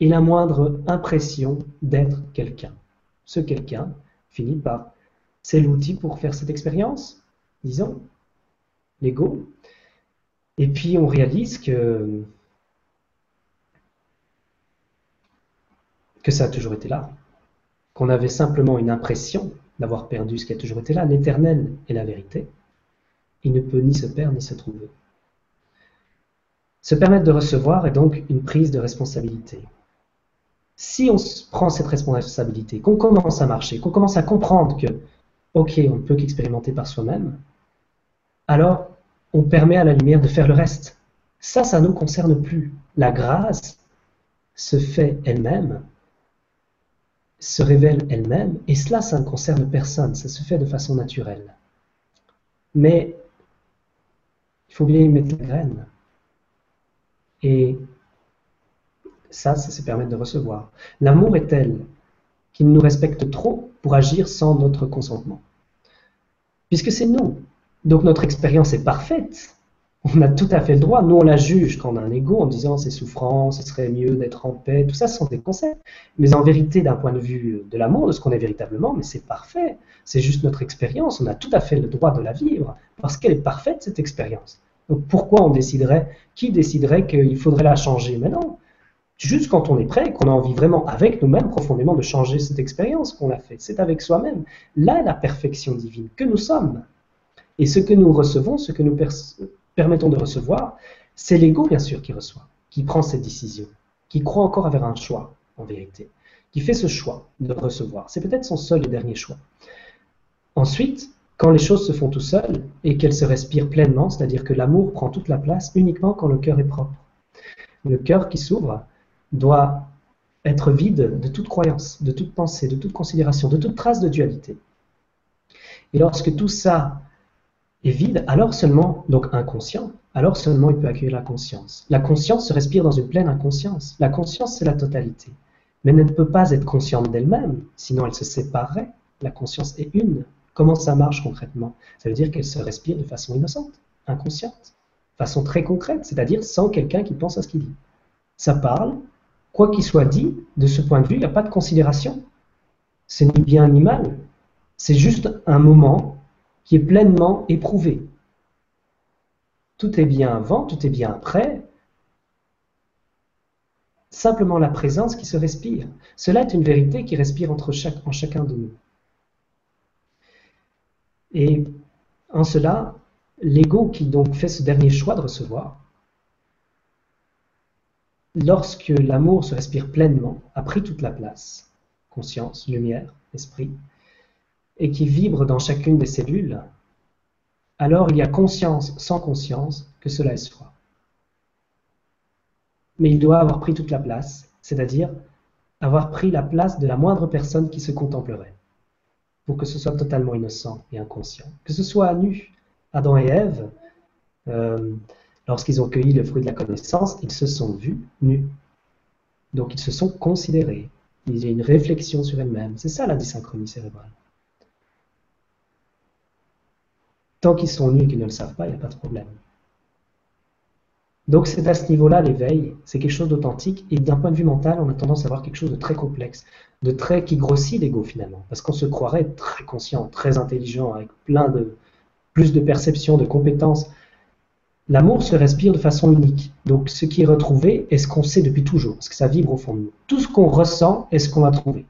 et la moindre impression d'être quelqu'un. Ce quelqu'un finit par c'est l'outil pour faire cette expérience, disons, l'ego. Et puis on réalise que, que ça a toujours été là, qu'on avait simplement une impression d'avoir perdu ce qui a toujours été là. L'éternel est la vérité. Il ne peut ni se perdre ni se trouver. Se permettre de recevoir est donc une prise de responsabilité. Si on prend cette responsabilité, qu'on commence à marcher, qu'on commence à comprendre que ok, on ne peut qu'expérimenter par soi-même, alors on permet à la lumière de faire le reste. Ça, ça ne nous concerne plus. La grâce se fait elle-même, se révèle elle-même, et cela, ça ne concerne personne, ça se fait de façon naturelle. Mais il faut bien y mettre la graine. Et ça, ça se permet de recevoir. L'amour est tel qu'il nous respecte trop pour agir sans notre consentement. Puisque c'est nous. Donc notre expérience est parfaite. On a tout à fait le droit. Nous, on la juge quand on a un ego en disant c'est souffrant, ce serait mieux d'être en paix. Tout ça, ce sont des concepts. Mais en vérité, d'un point de vue de l'amour, de ce qu'on est véritablement, mais c'est parfait. C'est juste notre expérience. On a tout à fait le droit de la vivre parce qu'elle est parfaite, cette expérience. Donc pourquoi on déciderait, qui déciderait qu'il faudrait la changer Mais non, juste quand on est prêt, qu'on a envie vraiment avec nous-mêmes profondément de changer cette expérience qu'on a faite. C'est avec soi-même. Là, la perfection divine que nous sommes. Et ce que nous recevons, ce que nous permettons de recevoir, c'est l'ego, bien sûr, qui reçoit, qui prend cette décision, qui croit encore avoir un choix, en vérité, qui fait ce choix de recevoir. C'est peut-être son seul et dernier choix. Ensuite, quand les choses se font tout seules et qu'elles se respirent pleinement, c'est-à-dire que l'amour prend toute la place uniquement quand le cœur est propre. Le cœur qui s'ouvre, doit être vide de toute croyance, de toute pensée, de toute considération, de toute trace de dualité. Et lorsque tout ça est vide, alors seulement, donc inconscient, alors seulement il peut accueillir la conscience. La conscience se respire dans une pleine inconscience. La conscience, c'est la totalité. Mais elle ne peut pas être consciente d'elle-même, sinon elle se séparerait. La conscience est une. Comment ça marche concrètement? Ça veut dire qu'elle se respire de façon innocente, inconsciente, façon très concrète, c'est-à-dire sans quelqu'un qui pense à ce qu'il dit. Ça parle, quoi qu'il soit dit, de ce point de vue, il n'y a pas de considération. C'est ni bien ni mal. C'est juste un moment qui est pleinement éprouvé. Tout est bien avant, tout est bien après. Simplement la présence qui se respire. Cela est une vérité qui respire en chacun de nous. Et en cela, l'ego qui donc fait ce dernier choix de recevoir, lorsque l'amour se respire pleinement, a pris toute la place, conscience, lumière, esprit, et qui vibre dans chacune des cellules, alors il y a conscience sans conscience que cela est soi. Mais il doit avoir pris toute la place, c'est-à-dire avoir pris la place de la moindre personne qui se contemplerait, pour que ce soit totalement innocent et inconscient. Que ce soit nu, Adam et Ève, euh, Lorsqu'ils ont cueilli le fruit de la connaissance, ils se sont vus nus. Donc ils se sont considérés. Il y a une réflexion sur elles-mêmes. C'est ça la dysynchronie cérébrale. Tant qu'ils sont nus et qu'ils ne le savent pas, il n'y a pas de problème. Donc c'est à ce niveau-là l'éveil, c'est quelque chose d'authentique et d'un point de vue mental, on a tendance à voir quelque chose de très complexe, de très qui grossit l'ego finalement, parce qu'on se croirait très conscient, très intelligent, avec plein de plus de perceptions, de compétences, L'amour se respire de façon unique. Donc ce qui est retrouvé est ce qu'on sait depuis toujours, parce que ça vibre au fond de nous. Tout ce qu'on ressent est ce qu'on va trouver.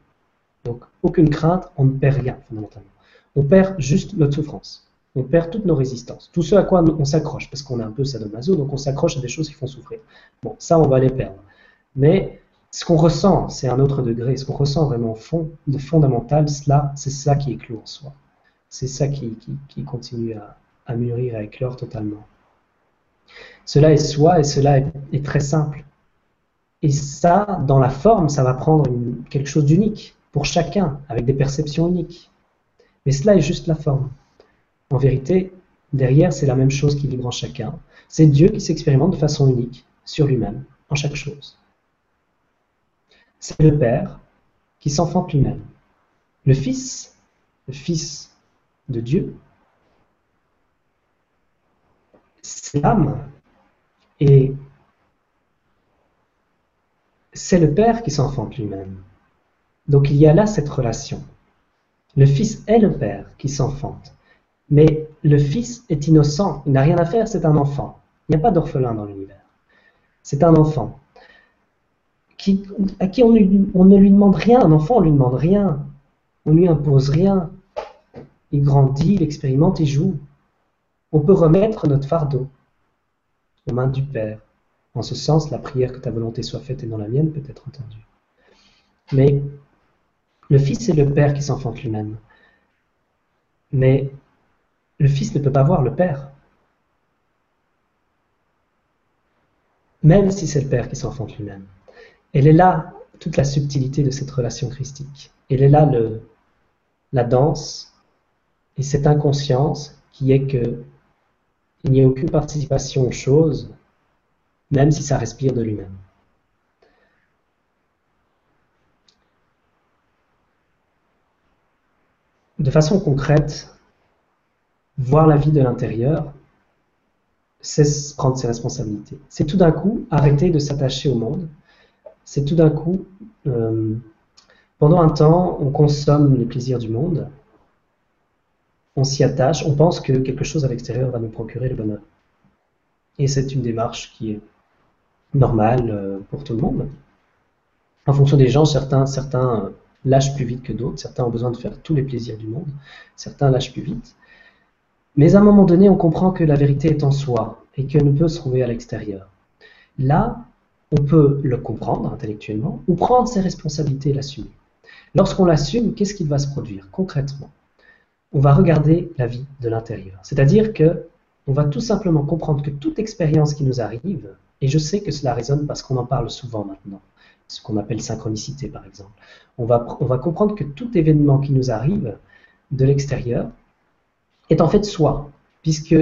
Donc aucune crainte, on ne perd rien fondamentalement. on perd juste notre souffrance. On perd toutes nos résistances. Tout ce à quoi on s'accroche, parce qu'on est un peu sadomaso, donc on s'accroche à des choses qui font souffrir. Bon, ça, on va les perdre. Mais ce qu'on ressent, c'est un autre degré. Ce qu'on ressent vraiment fond, fondamental, cela, c'est ça qui éclore en soi. C'est ça qui, continue à, mûrir, à éclore totalement. Cela est soi et cela est, très simple. Et ça, dans la forme, ça va prendre quelque chose d'unique pour chacun, avec des perceptions uniques. Mais cela est juste la forme. En vérité, derrière, c'est la même chose qui vibre en chacun. C'est Dieu qui s'expérimente de façon unique sur lui-même, en chaque chose. C'est le Père qui s'enfante lui-même. Le Fils, le Fils de Dieu, c'est l'âme et c'est le Père qui s'enfante lui-même. Donc il y a là cette relation. Le Fils est le Père qui s'enfante. Mais le Fils est innocent, il n'a rien à faire, c'est un enfant. Il n'y a pas d'orphelin dans l'univers. C'est un enfant. À qui on, ne lui demande rien. Un enfant, on ne lui demande rien. On ne lui impose rien. Il grandit, il expérimente, il joue. On peut remettre notre fardeau aux mains du Père. En ce sens, la prière que ta volonté soit faite et non la mienne peut être entendue. Mais le Fils est le Père qui s'enfante lui-même. Mais le Fils ne peut pas voir le Père. Même si c'est le Père qui s'enfante lui-même. Elle est là toute la subtilité de cette relation christique. Elle est là la danse et cette inconscience qui est que il n'y a aucune participation aux choses, même si ça respire de lui-même. De façon concrète, voir la vie de l'intérieur, c'est prendre ses responsabilités. C'est tout d'un coup arrêter de s'attacher au monde. C'est tout d'un coup, euh, pendant un temps, on consomme les plaisirs du monde, on s'y attache, on pense que quelque chose à l'extérieur va nous procurer le bonheur. Et c'est une démarche qui est normale euh, pour tout le monde. En fonction des gens, certains, certains euh, lâchent plus vite que d'autres, certains ont besoin de faire tous les plaisirs du monde, certains lâchent plus vite. Mais à un moment donné, on comprend que la vérité est en soi et qu'elle ne peut se trouver à l'extérieur. Là, on peut le comprendre intellectuellement ou prendre ses responsabilités et l'assumer. Lorsqu'on l'assume, qu'est-ce qui va se produire concrètement? On va regarder la vie de l'intérieur. C'est-à-dire que on va tout simplement comprendre que toute expérience qui nous arrive, et je sais que cela résonne parce qu'on en parle souvent maintenant, ce qu'on appelle synchronicité par exemple, on va, on va comprendre que tout événement qui nous arrive de l'extérieur est en fait soi, puisque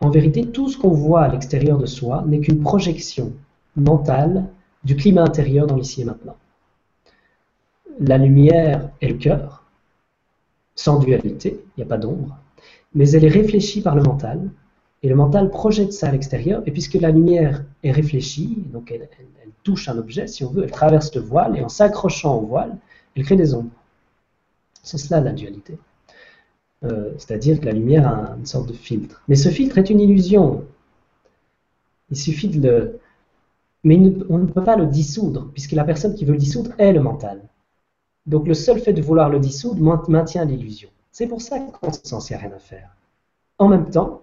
en vérité, tout ce qu'on voit à l'extérieur de soi n'est qu'une projection mentale du climat intérieur dans l'ici et maintenant. La lumière est le cœur, sans dualité, il n'y a pas d'ombre, mais elle est réfléchie par le mental, et le mental projette ça à l'extérieur, et puisque la lumière est réfléchie, donc elle, touche un objet, si on veut, elle traverse le voile, et en s'accrochant au voile, elle crée des ombres. C'est cela la dualité. Euh, c'est-à-dire que la lumière a une sorte de filtre. Mais ce filtre est une illusion. Il suffit de le... Mais on ne peut pas le dissoudre, puisque la personne qui veut le dissoudre est le mental. Donc le seul fait de vouloir le dissoudre maintient l'illusion. C'est pour ça qu'en ce sens, il n'y a rien à faire. En même temps,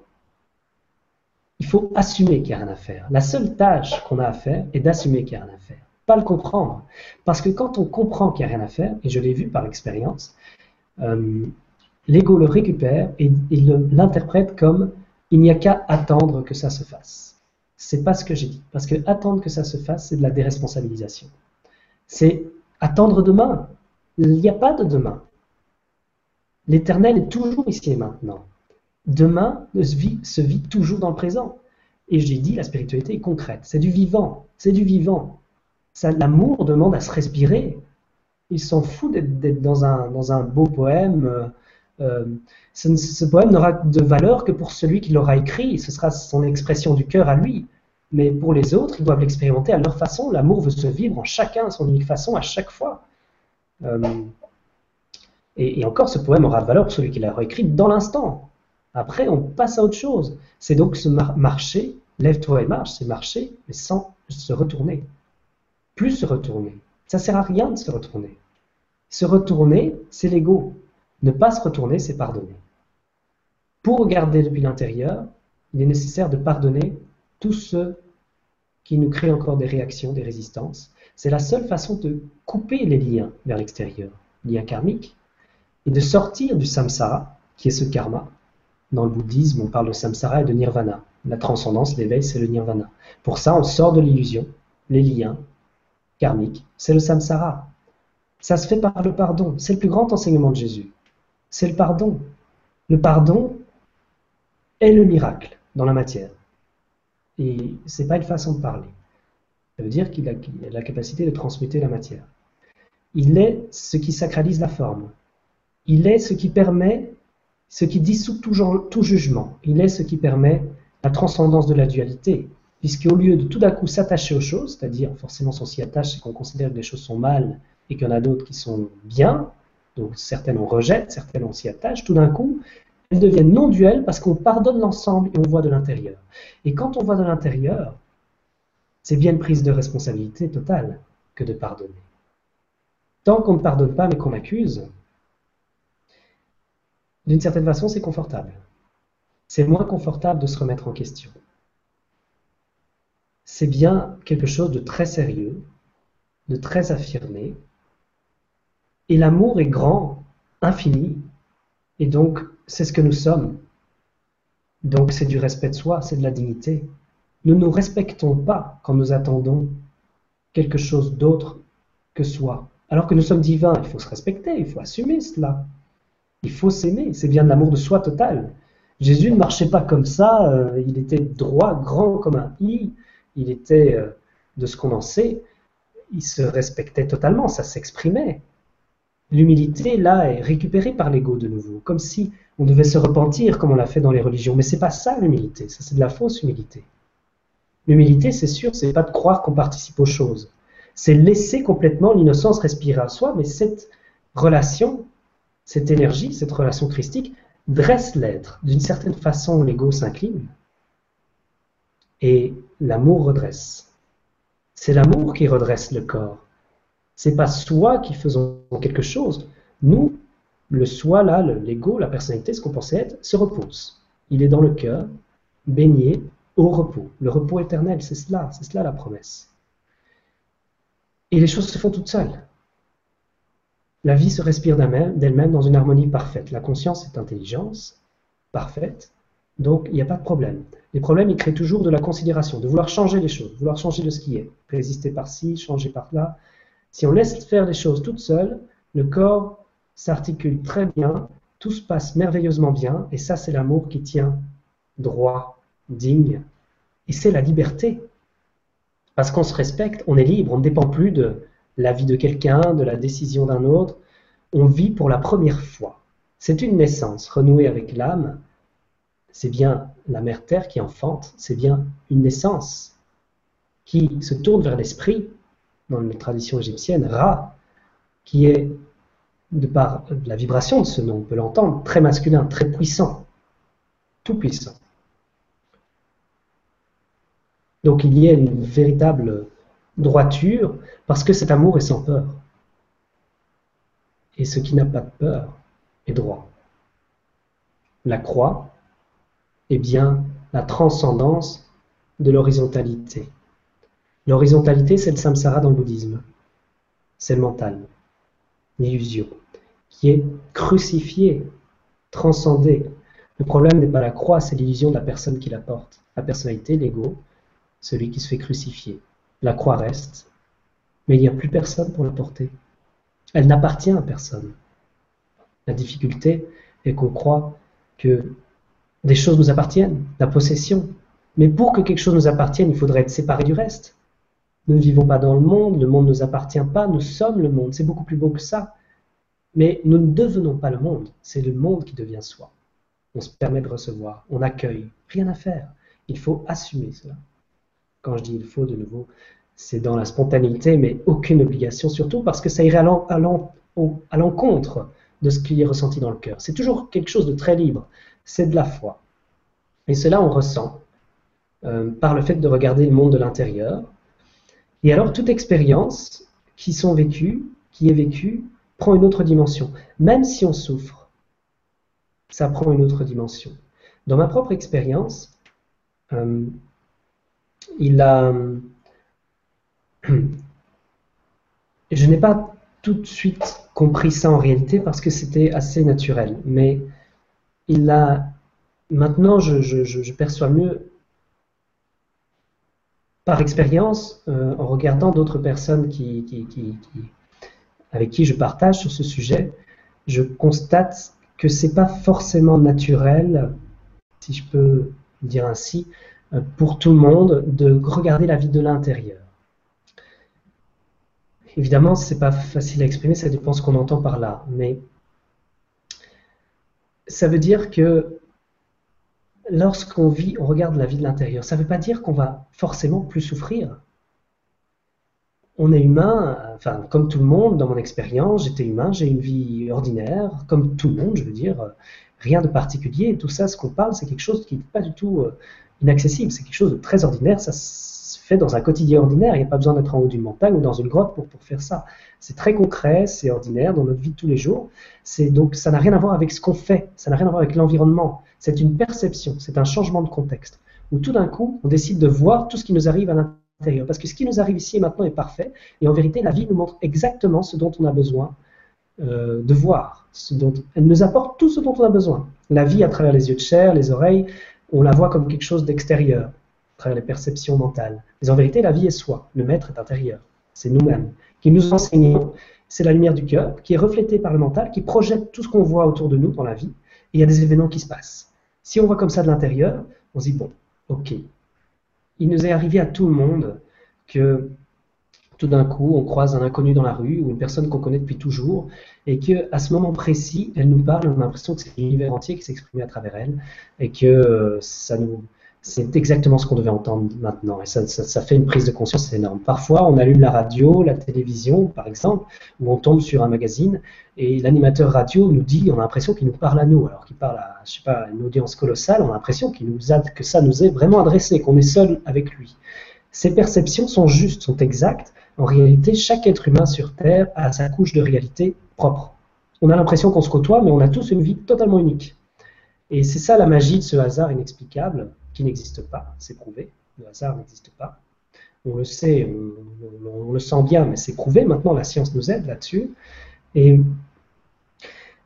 il faut assumer qu'il n'y a rien à faire. La seule tâche qu'on a à faire est d'assumer qu'il n'y a rien à faire. Pas le comprendre. Parce que quand on comprend qu'il n'y a rien à faire, et je l'ai vu par expérience, euh, l'ego le récupère et il l'interprète comme il n'y a qu'à attendre que ça se fasse. C'est pas ce que j'ai dit, parce que attendre que ça se fasse, c'est de la déresponsabilisation. C'est attendre demain. Il n'y a pas de demain. L'éternel est toujours ici et maintenant. Demain se vit, toujours dans le présent. Et j'ai dit, la spiritualité est concrète. C'est du vivant. C'est du vivant. L'amour demande à se respirer. Il s'en fout d'être dans un, dans un beau poème euh, ce, poème n'aura de valeur que pour celui qui l'aura écrit, ce sera son expression du cœur à lui. Mais pour les autres, ils doivent l'expérimenter à leur façon. L'amour veut se vivre en chacun à son unique façon, à chaque fois. Euh, et, encore, ce poème aura de valeur pour celui qui l'aura écrit dans l'instant. Après, on passe à autre chose. C'est donc se marcher, lève-toi et marche, c'est marcher, mais sans se retourner. Plus se retourner. Ça sert à rien de se retourner. Se retourner, c'est l'ego. Ne pas se retourner, c'est pardonner. Pour regarder depuis l'intérieur, il est nécessaire de pardonner tous ceux qui nous créent encore des réactions, des résistances. C'est la seule façon de couper les liens vers l'extérieur, liens karmiques, et de sortir du samsara, qui est ce karma. Dans le bouddhisme, on parle de samsara et de nirvana. La transcendance, l'éveil, c'est le nirvana. Pour ça, on sort de l'illusion, les liens karmiques, c'est le samsara. Ça se fait par le pardon. C'est le plus grand enseignement de Jésus. C'est le pardon. Le pardon est le miracle dans la matière. Et ce n'est pas une façon de parler. Ça veut dire qu'il a, la capacité de transmuter la matière. Il est ce qui sacralise la forme. Il est ce qui permet, ce qui dissout tout, jugement. Il est ce qui permet la transcendance de la dualité. Puisqu'au lieu de tout d'un coup s'attacher aux choses, c'est-à-dire forcément si on s'y attache, c'est qu'on considère que les choses sont mal et qu'il y en a d'autres qui sont bien, donc certaines on rejette, certaines on s'y attache, tout d'un coup, elles deviennent non duelles parce qu'on pardonne l'ensemble et on voit de l'intérieur. Et quand on voit de l'intérieur, c'est bien une prise de responsabilité totale que de pardonner. Tant qu'on ne pardonne pas mais qu'on accuse, d'une certaine façon, c'est confortable. C'est moins confortable de se remettre en question. C'est bien quelque chose de très sérieux, de très affirmé. Et l'amour est grand, infini, et donc c'est ce que nous sommes. Donc c'est du respect de soi, c'est de la dignité. Nous ne nous respectons pas quand nous attendons quelque chose d'autre que soi. Alors que nous sommes divins, il faut se respecter, il faut assumer cela. Il faut s'aimer, c'est bien de l'amour de soi total. Jésus ne marchait pas comme ça, euh, il était droit, grand comme un i, il était euh, de ce qu'on en sait, il se respectait totalement, ça s'exprimait. L'humilité, là, est récupérée par l'ego de nouveau, comme si on devait se repentir comme on l'a fait dans les religions. Mais c'est pas ça l'humilité, ça c'est de la fausse humilité. L'humilité, c'est sûr, c'est pas de croire qu'on participe aux choses. C'est laisser complètement l'innocence respirer à soi, mais cette relation, cette énergie, cette relation christique, dresse l'être. D'une certaine façon, l'ego s'incline et l'amour redresse. C'est l'amour qui redresse le corps. C'est pas soi qui faisons quelque chose. Nous, le soi là, l'ego, la personnalité, ce qu'on pensait être, se repose. Il est dans le cœur, baigné au repos. Le repos éternel, c'est cela, c'est cela la promesse. Et les choses se font toutes seules. La vie se respire d'elle-même dans une harmonie parfaite. La conscience est intelligence parfaite, donc il n'y a pas de problème. Les problèmes, ils créent toujours de la considération, de vouloir changer les choses, vouloir changer de ce qui est, résister par-ci, changer par-là. Si on laisse faire les choses toutes seules, le corps s'articule très bien, tout se passe merveilleusement bien, et ça c'est l'amour qui tient droit, digne, et c'est la liberté. Parce qu'on se respecte, on est libre, on ne dépend plus de la vie de quelqu'un, de la décision d'un autre, on vit pour la première fois. C'est une naissance, renouée avec l'âme, c'est bien la mère Terre qui enfante, c'est bien une naissance qui se tourne vers l'esprit, dans la tradition égyptienne, Ra, qui est, de par la vibration de ce nom, on peut l'entendre, très masculin, très puissant, tout puissant. Donc il y a une véritable droiture, parce que cet amour est sans peur. Et ce qui n'a pas de peur est droit. La croix est bien la transcendance de l'horizontalité. L'horizontalité, c'est le samsara dans le bouddhisme. C'est le mental, l'illusion, qui est crucifié, transcendé. Le problème n'est pas la croix, c'est l'illusion de la personne qui la porte. La personnalité, l'ego, celui qui se fait crucifier. La croix reste, mais il n'y a plus personne pour la porter. Elle n'appartient à personne. La difficulté est qu'on croit que des choses nous appartiennent, la possession. Mais pour que quelque chose nous appartienne, il faudrait être séparé du reste. Nous ne vivons pas dans le monde, le monde ne nous appartient pas, nous sommes le monde, c'est beaucoup plus beau que ça. Mais nous ne devenons pas le monde, c'est le monde qui devient soi. On se permet de recevoir, on accueille, rien à faire. Il faut assumer cela. Quand je dis il faut, de nouveau, c'est dans la spontanéité, mais aucune obligation, surtout parce que ça irait à l'encontre de ce qui est ressenti dans le cœur. C'est toujours quelque chose de très libre, c'est de la foi. Et cela, on ressent euh, par le fait de regarder le monde de l'intérieur, et alors, toute expérience qui sont vécues, qui est vécue, prend une autre dimension. Même si on souffre, ça prend une autre dimension. Dans ma propre expérience, euh, il a... Je n'ai pas tout de suite compris ça en réalité parce que c'était assez naturel, mais il a... Maintenant, je, perçois mieux par expérience, euh, en regardant d'autres personnes avec qui je partage sur ce sujet, je constate que c'est pas forcément naturel, si je peux dire ainsi, euh, pour tout le monde de regarder la vie de l'intérieur. Évidemment, c'est pas facile à exprimer, ça dépend ce qu'on entend par là, mais ça veut dire que lorsqu'on vit, on regarde la vie de l'intérieur, ça ne veut pas dire qu'on va forcément plus souffrir. On est humain, enfin, comme tout le monde, dans mon expérience, j'étais humain, j'ai une vie ordinaire, comme tout le monde, je veux dire, rien de particulier. Tout ça, ce qu'on parle, c'est quelque chose qui n'est pas du tout euh, inaccessible, c'est quelque chose de très ordinaire, ça se fait dans un quotidien ordinaire, il n'y a pas besoin d'être en haut d'une montagne ou dans une grotte pour, pour faire ça. C'est très concret, c'est ordinaire dans notre vie de tous les jours. Donc ça n'a rien à voir avec ce qu'on fait, ça n'a rien à voir avec l'environnement. C'est une perception, c'est un changement de contexte où tout d'un coup on décide de voir tout ce qui nous arrive à l'intérieur. Parce que ce qui nous arrive ici et maintenant est parfait et en vérité la vie nous montre exactement ce dont on a besoin euh, de voir. Ce dont, elle nous apporte tout ce dont on a besoin. La vie à travers les yeux de chair, les oreilles, on la voit comme quelque chose d'extérieur, à travers les perceptions mentales. Mais en vérité, la vie est soi. Le maître est intérieur. C'est nous-mêmes qui nous enseignons. C'est la lumière du cœur qui est reflétée par le mental, qui projette tout ce qu'on voit autour de nous dans la vie. Et il y a des événements qui se passent. Si on voit comme ça de l'intérieur, on se dit, bon, ok. Il nous est arrivé à tout le monde que tout d'un coup, on croise un inconnu dans la rue ou une personne qu'on connaît depuis toujours, et que à ce moment précis, elle nous parle, on a l'impression que c'est l'univers entier qui s'exprime à travers elle, et que euh, ça nous, c'est exactement ce qu'on devait entendre maintenant. Et ça, fait une prise de conscience énorme. Parfois, on allume la radio, la télévision, par exemple, ou on tombe sur un magazine et l'animateur radio nous dit, on a l'impression qu'il nous parle à nous, alors qu'il parle à, je sais une audience colossale, on a l'impression qu'il nous a, que ça nous est vraiment adressé, qu'on est seul avec lui. Ces perceptions sont justes, sont exactes. En réalité, chaque être humain sur Terre a sa couche de réalité propre. On a l'impression qu'on se côtoie, mais on a tous une vie totalement unique. Et c'est ça la magie de ce hasard inexplicable qui n'existe pas, c'est prouvé, le hasard n'existe pas. On le sait, on, le sent bien, mais c'est prouvé. Maintenant, la science nous aide là-dessus. Et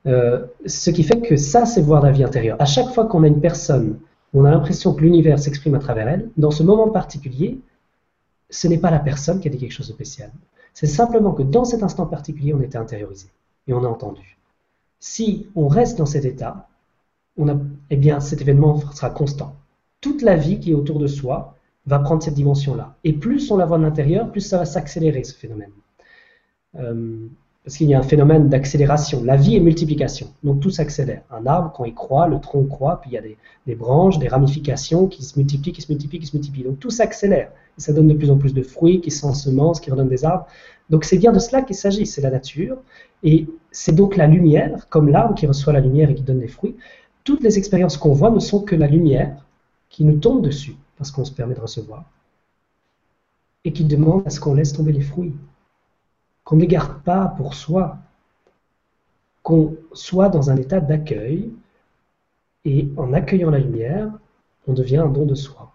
euh, ce qui fait que ça, c'est voir la vie intérieure. À chaque fois qu'on a une personne on a l'impression que l'univers s'exprime à travers elle, dans ce moment particulier, ce n'est pas la personne qui a dit quelque chose de spécial. C'est simplement que dans cet instant particulier, on était intériorisé et on a entendu. Si on reste dans cet état, eh bien, cet événement sera constant toute la vie qui est autour de soi va prendre cette dimension-là. Et plus on la voit de l'intérieur, plus ça va s'accélérer, ce phénomène. Euh, parce qu'il y a un phénomène d'accélération. La vie est multiplication, donc tout s'accélère. Un arbre, quand il croît, le tronc croît, puis il y a des, branches, des ramifications qui se multiplient, qui se multiplient, qui se multiplient. Donc tout s'accélère. Et ça donne de plus en plus de fruits qui s'ensemencent, qui redonnent des arbres. Donc c'est bien de cela qu'il s'agit, c'est la nature. Et c'est donc la lumière, comme l'arbre qui reçoit la lumière et qui donne des fruits. Toutes les expériences qu'on voit ne sont que la lumière qui nous tombe dessus parce qu'on se permet de recevoir et qui demande à ce qu'on laisse tomber les fruits, qu'on ne garde pas pour soi, qu'on soit dans un état d'accueil et en accueillant la lumière, on devient un don de soi.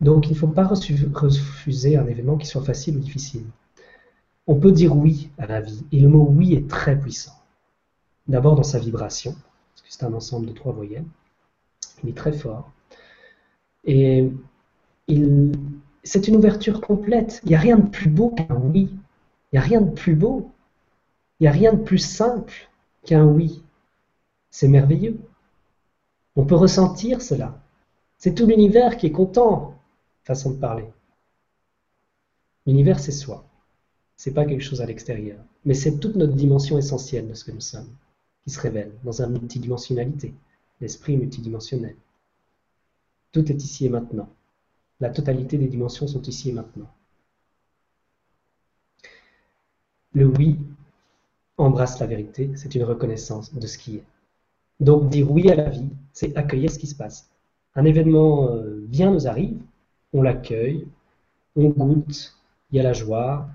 Donc il ne faut pas refuser un événement qui soit facile ou difficile. On peut dire oui à la vie, et le mot oui est très puissant. D'abord dans sa vibration, parce que c'est un ensemble de trois voyelles, il est très fort. Et c'est une ouverture complète. Il n'y a rien de plus beau qu'un oui. Il n'y a rien de plus beau. Il n'y a rien de plus simple qu'un oui. C'est merveilleux. On peut ressentir cela. C'est tout l'univers qui est content, façon de parler. L'univers, c'est soi. C'est pas quelque chose à l'extérieur. Mais c'est toute notre dimension essentielle de ce que nous sommes, qui se révèle dans un multidimensionnalité, l'esprit multidimensionnel. Tout est ici et maintenant. La totalité des dimensions sont ici et maintenant. Le oui embrasse la vérité, c'est une reconnaissance de ce qui est. Donc dire oui à la vie, c'est accueillir ce qui se passe. Un événement euh, nous arrive, on l'accueille, on goûte, il y a la joie,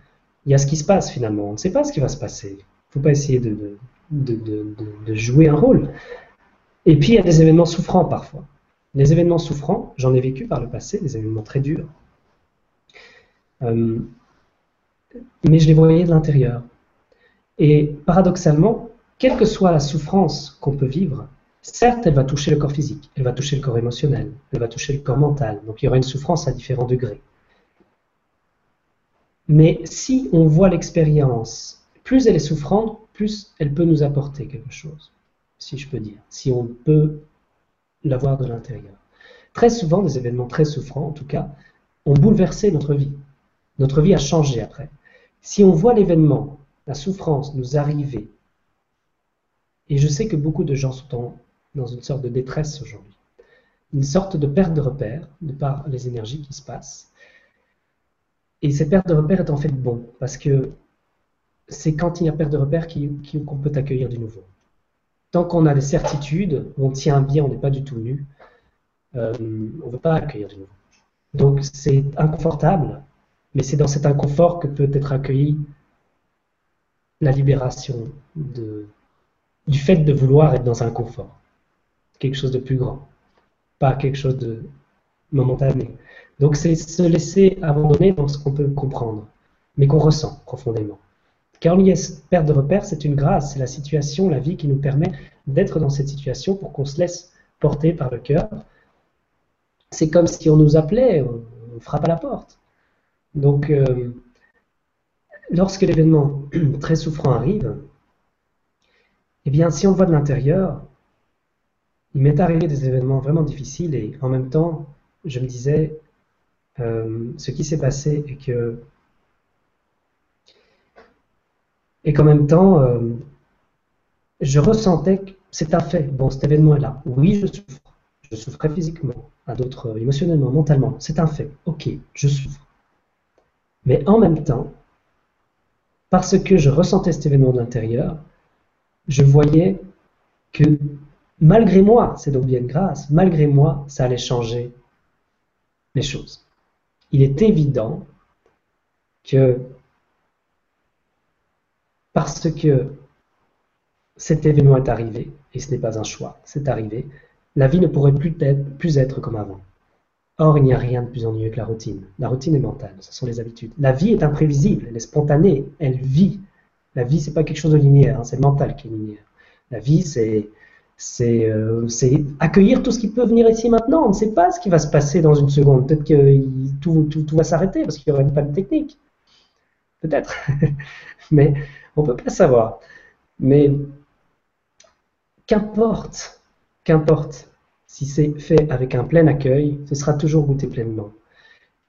il y a ce qui se passe finalement. On ne sait pas ce qui va se passer. Il ne faut pas essayer de, jouer un rôle. Et puis il y a des événements souffrants parfois. Les événements souffrants, j'en ai vécu par le passé, des événements très durs. Euh, mais je les voyais de l'intérieur. Et paradoxalement, quelle que soit la souffrance qu'on peut vivre, certes, elle va toucher le corps physique, elle va toucher le corps émotionnel, elle va toucher le corps mental. Donc il y aura une souffrance à différents degrés. Mais si on voit l'expérience, plus elle est souffrante, plus elle peut nous apporter quelque chose, si je peux dire, si on peut la voir de l'intérieur. Très souvent, des événements très souffrants, en tout cas, ont bouleversé notre vie. Notre vie a changé après. Si on voit l'événement, la souffrance nous arriver, et je sais que beaucoup de gens sont dans une sorte de détresse aujourd'hui, une sorte de perte de repère de par les énergies qui se passent. Et cette perte de repère est en fait bon, parce que c'est quand il y a perte de repère qu'on peut accueillir du nouveau. Tant qu'on a des certitudes, on tient bien, on n'est pas du tout nu, euh, on ne veut pas accueillir du nouveau. Donc c'est inconfortable, mais c'est dans cet inconfort que peut être accueillie la libération de, du fait de vouloir être dans un confort. Quelque chose de plus grand, pas quelque chose de momentané. Donc c'est se laisser abandonner dans ce qu'on peut comprendre, mais qu'on ressent profondément. Car a perte de repère, c'est une grâce, c'est la situation, la vie qui nous permet d'être dans cette situation pour qu'on se laisse porter par le cœur. C'est comme si on nous appelait, on, frappe à la porte. Donc, euh, lorsque l'événement très souffrant arrive, eh bien, si on voit de l'intérieur, il m'est arrivé des événements vraiment difficiles et en même temps, je me disais, euh, ce qui s'est passé est que, et qu'en même temps, euh, je ressentais que c'est un fait. Bon, cet événement est là. Oui, je souffre. Je souffrais physiquement, à d'autres émotionnellement, mentalement. C'est un fait. Ok, je souffre. Mais en même temps, parce que je ressentais cet événement de l'intérieur, je voyais que malgré moi, c'est donc bien grâce, malgré moi, ça allait changer les choses. Il est évident que parce que cet événement est arrivé, et ce n'est pas un choix, c'est arrivé, la vie ne pourrait plus être, comme avant. Or, il n'y a rien de plus ennuyeux que la routine. La routine est mentale, ce sont les habitudes. La vie est imprévisible, elle est spontanée, elle vit. La vie, c'est pas quelque chose de linéaire, hein, c'est mental qui est linéaire. La vie, c'est euh, accueillir tout ce qui peut venir ici maintenant. On ne sait pas ce qui va se passer dans une seconde. Peut-être que tout, va s'arrêter parce qu'il y aura une panne technique. Peut-être. Mais on ne peut pas savoir. Mais qu'importe, qu'importe, si c'est fait avec un plein accueil, ce sera toujours goûté pleinement.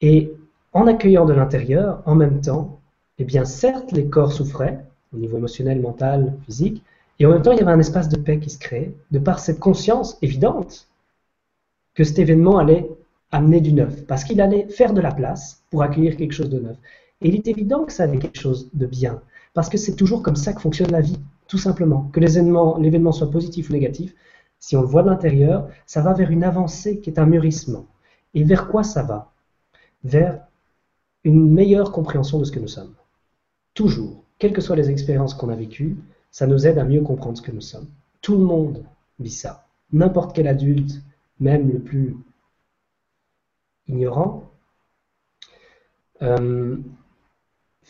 Et en accueillant de l'intérieur, en même temps, eh bien certes, les corps souffraient, au niveau émotionnel, mental, physique, et en même temps, il y avait un espace de paix qui se créait, de par cette conscience évidente que cet événement allait amener du neuf, parce qu'il allait faire de la place pour accueillir quelque chose de neuf. Et il est évident que ça avait quelque chose de bien, parce que c'est toujours comme ça que fonctionne la vie, tout simplement. Que l'événement soit positif ou négatif, si on le voit de l'intérieur, ça va vers une avancée qui est un mûrissement. Et vers quoi ça va? Vers une meilleure compréhension de ce que nous sommes. Toujours, quelles que soient les expériences qu'on a vécues, ça nous aide à mieux comprendre ce que nous sommes. Tout le monde vit ça. N'importe quel adulte, même le plus ignorant, euh,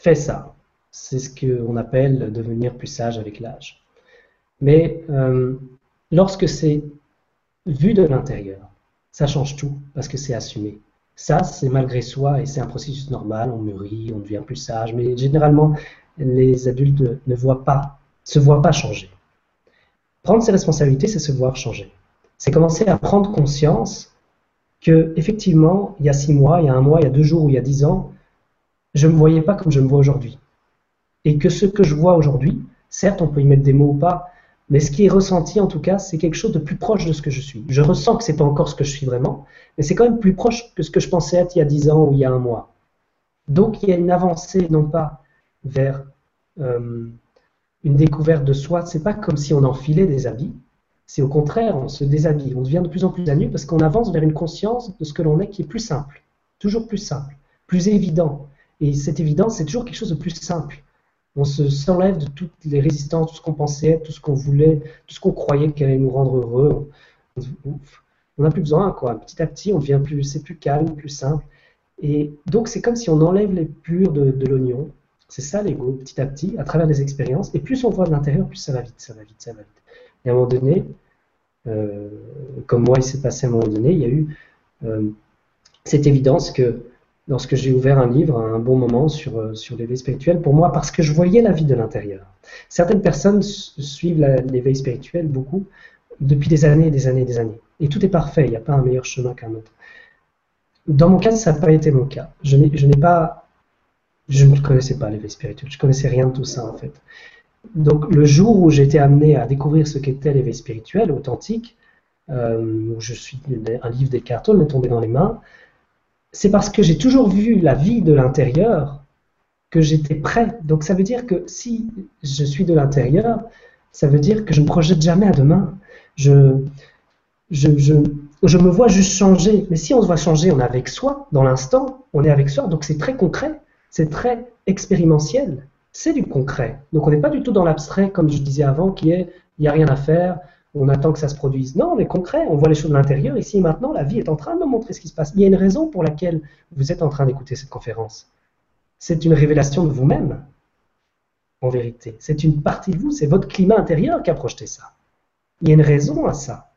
fait ça. C'est ce qu'on appelle devenir plus sage avec l'âge. Mais euh, lorsque c'est vu de l'intérieur, ça change tout parce que c'est assumé. Ça, c'est malgré soi et c'est un processus normal, on mûrit, on devient plus sage, mais généralement, les adultes ne voient pas se voir pas changer. Prendre ses responsabilités, c'est se voir changer. C'est commencer à prendre conscience que, effectivement, il y a six mois, il y a un mois, il y a deux jours ou il y a dix ans, je ne me voyais pas comme je me vois aujourd'hui. Et que ce que je vois aujourd'hui, certes, on peut y mettre des mots ou pas, mais ce qui est ressenti, en tout cas, c'est quelque chose de plus proche de ce que je suis. Je ressens que c'est pas encore ce que je suis vraiment, mais c'est quand même plus proche que ce que je pensais être il y a dix ans ou il y a un mois. Donc, il y a une avancée, non pas vers euh, une découverte de soi, c'est pas comme si on enfilait des habits, c'est au contraire, on se déshabille, on devient de plus en plus à nu parce qu'on avance vers une conscience de ce que l'on est qui est plus simple, toujours plus simple, plus évident. Et cette évidence, c'est toujours quelque chose de plus simple. On se s'enlève de toutes les résistances, tout ce qu'on pensait, tout ce qu'on voulait, tout ce qu'on croyait qui allait nous rendre heureux. On n'a plus besoin, quoi. Petit à petit, on devient plus, c'est plus calme, plus simple. Et donc, c'est comme si on enlève les plures de, l'oignon. C'est ça l'ego, petit à petit, à travers des expériences. Et plus on voit de l'intérieur, plus ça va vite, ça va vite, ça va vite. Et à un moment donné, euh, comme moi, il s'est passé à un moment donné, il y a eu euh, cette évidence que lorsque j'ai ouvert un livre à un bon moment sur, euh, sur l'éveil spirituel, pour moi, parce que je voyais la vie de l'intérieur. Certaines personnes suivent l'éveil spirituel beaucoup depuis des années et des années et des années. Et tout est parfait, il n'y a pas un meilleur chemin qu'un autre. Dans mon cas, ça n'a pas été mon cas. Je n'ai pas, je ne connaissais pas l'éveil spirituel, je ne connaissais rien de tout ça en fait. Donc le jour où j'ai été amené à découvrir ce qu'était l'éveil spirituel authentique, euh, où je suis un livre des cartons m'est tombé dans les mains, c'est parce que j'ai toujours vu la vie de l'intérieur que j'étais prêt. Donc ça veut dire que si je suis de l'intérieur, ça veut dire que je ne projette jamais à demain. Je, je, je, je me vois juste changer. Mais si on se voit changer, on est avec soi, dans l'instant, on est avec soi, donc c'est très concret, c'est très expérimentiel, c'est du concret. Donc on n'est pas du tout dans l'abstrait, comme je disais avant, qui est il n'y a rien à faire, on attend que ça se produise. Non, on est concret, on voit les choses de l'intérieur. Ici et maintenant, la vie est en train de nous montrer ce qui se passe. Il y a une raison pour laquelle vous êtes en train d'écouter cette conférence. C'est une révélation de vous-même, en vérité. C'est une partie de vous, c'est votre climat intérieur qui a projeté ça. Il y a une raison à ça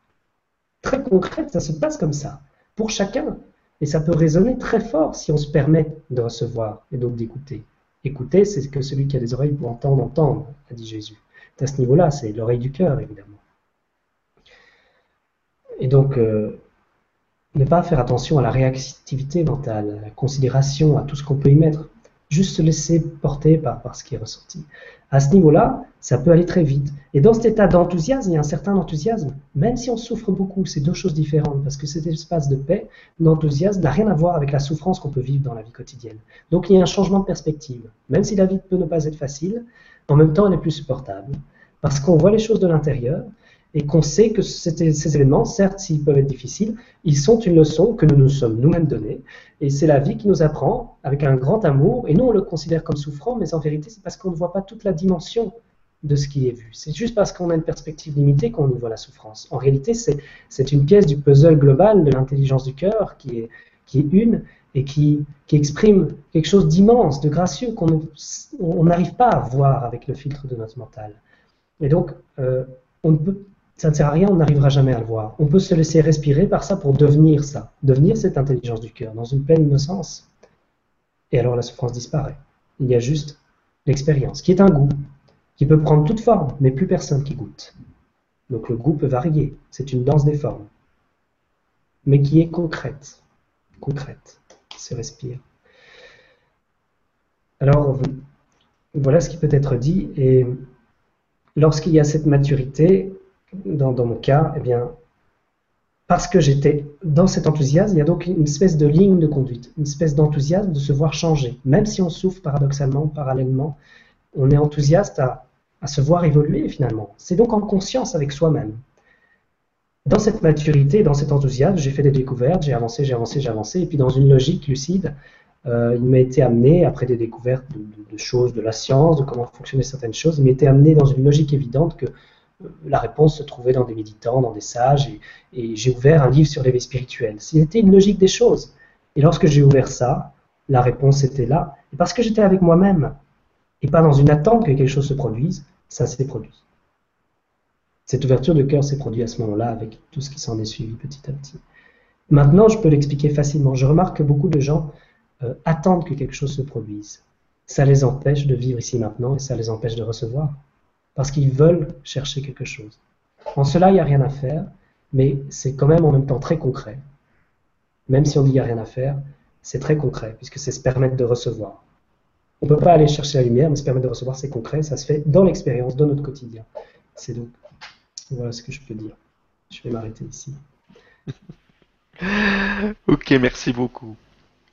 très concrète, ça se passe comme ça, pour chacun. Et ça peut résonner très fort si on se permet de recevoir et donc d'écouter. Écouter, c'est que celui qui a des oreilles pour entendre, entendre, a dit Jésus. à ce niveau-là, c'est l'oreille du cœur, évidemment. Et donc, euh, ne pas faire attention à la réactivité mentale, à la considération, à tout ce qu'on peut y mettre. Juste se laisser porter par, par ce qui est ressenti. À ce niveau-là, ça peut aller très vite. Et dans cet état d'enthousiasme, il y a un certain enthousiasme, même si on souffre beaucoup, c'est deux choses différentes, parce que cet espace de paix, d'enthousiasme, n'a rien à voir avec la souffrance qu'on peut vivre dans la vie quotidienne. Donc il y a un changement de perspective. Même si la vie peut ne pas être facile, en même temps elle est plus supportable, parce qu'on voit les choses de l'intérieur, et qu'on sait que ces événements, certes, s'ils peuvent être difficiles, ils sont une leçon que nous nous sommes nous-mêmes donnée. Et c'est la vie qui nous apprend avec un grand amour. Et nous, on le considère comme souffrant, mais en vérité, c'est parce qu'on ne voit pas toute la dimension de ce qui est vu. C'est juste parce qu'on a une perspective limitée qu'on y voit la souffrance. En réalité, c'est une pièce du puzzle global de l'intelligence du cœur qui est, une et qui, qui exprime quelque chose d'immense, de gracieux qu'on n'arrive pas à voir avec le filtre de notre mental. Et donc, euh, on ne peut ça ne sert à rien, on n'arrivera jamais à le voir. On peut se laisser respirer par ça pour devenir ça, devenir cette intelligence du cœur, dans une pleine innocence. Et alors la souffrance disparaît. Il y a juste l'expérience, qui est un goût, qui peut prendre toute forme, mais plus personne qui goûte. Donc le goût peut varier, c'est une danse des formes, mais qui est concrète, concrète, qui se respire. Alors voilà ce qui peut être dit, et lorsqu'il y a cette maturité, dans, mon cas, eh bien, parce que j'étais dans cet enthousiasme, il y a donc une espèce de ligne de conduite, une espèce d'enthousiasme de se voir changer. Même si on souffre paradoxalement, parallèlement, on est enthousiaste à, se voir évoluer finalement. C'est donc en conscience avec soi-même. Dans cette maturité, dans cet enthousiasme, j'ai fait des découvertes, j'ai avancé, j'ai avancé, j'ai avancé, et puis dans une logique lucide, euh, il m'a été amené, après des découvertes de, de, choses de la science, de comment fonctionnaient certaines choses, il m'a été amené dans une logique évidente que la réponse se trouvait dans des méditants, dans des sages, et, j'ai ouvert un livre sur l'éveil spirituel. C'était une logique des choses. Et lorsque j'ai ouvert ça, la réponse était là. Et parce que j'étais avec moi-même, et pas dans une attente que quelque chose se produise, ça s'est produit. Cette ouverture de cœur s'est produite à ce moment-là avec tout ce qui s'en est suivi petit à petit. Maintenant, je peux l'expliquer facilement. Je remarque que beaucoup de gens euh, attendent que quelque chose se produise. Ça les empêche de vivre ici maintenant et ça les empêche de recevoir parce qu'ils veulent chercher quelque chose. En cela, il n'y a rien à faire, mais c'est quand même en même temps très concret. Même si on dit qu'il n'y a rien à faire, c'est très concret, puisque c'est se permettre de recevoir. On ne peut pas aller chercher la lumière, mais se permettre de recevoir, c'est concret, ça se fait dans l'expérience, dans notre quotidien. C'est donc, voilà ce que je peux dire. Je vais m'arrêter ici. ok, merci beaucoup.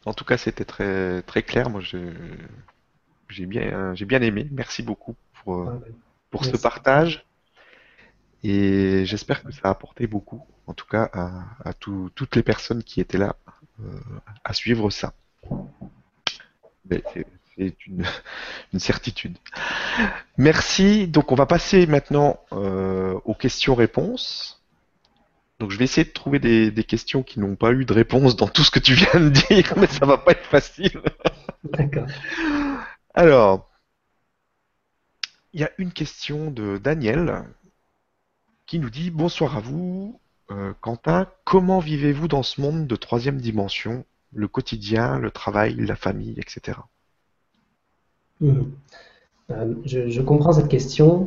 En tout cas, c'était très, très clair. Moi, j'ai bien, j'ai bien aimé. Merci beaucoup pour, euh, ah, ben, pour ce partage. Et j'espère que ça a apporté beaucoup, en tout cas à, toutes les personnes qui étaient là euh, à suivre ça. c'est une, certitude. Merci. Donc on va passer maintenant aux questions-réponses. Donc je vais essayer de trouver des, des questions qui n'ont pas eu de réponse dans tout ce que tu viens de dire, mais ça va pas être facile. D'accord. Alors, il y a une question de Daniel qui nous dit Bonsoir à vous, euh, Quentin. Comment vivez-vous dans ce monde de troisième dimension, le quotidien, le travail, la famille, etc. Hmm. Euh, je, comprends cette question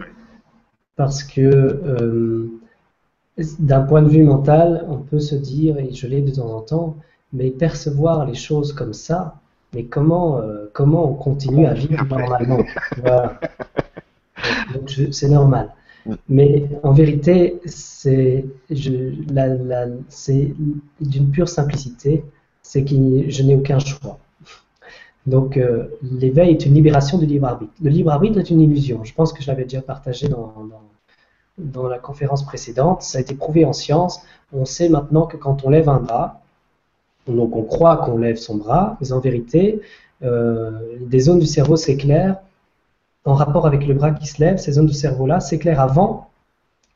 parce que euh, d'un point de vue mental, on peut se dire, et je l'ai de temps en temps, mais percevoir les choses comme ça, mais comment, comment on continue à vivre normalement? c'est normal. Mais en vérité, c'est d'une pure simplicité, c'est que je n'ai aucun choix. Donc euh, l'éveil est une libération du libre arbitre. Le libre arbitre est une illusion. Je pense que je l'avais déjà partagé dans, dans, la conférence précédente. Ça a été prouvé en science. On sait maintenant que quand on lève un bras, donc on croit qu'on lève son bras, mais en vérité, euh, des zones du cerveau s'éclairent en rapport avec le bras qui se lève, ces zones de cerveau-là s'éclairent avant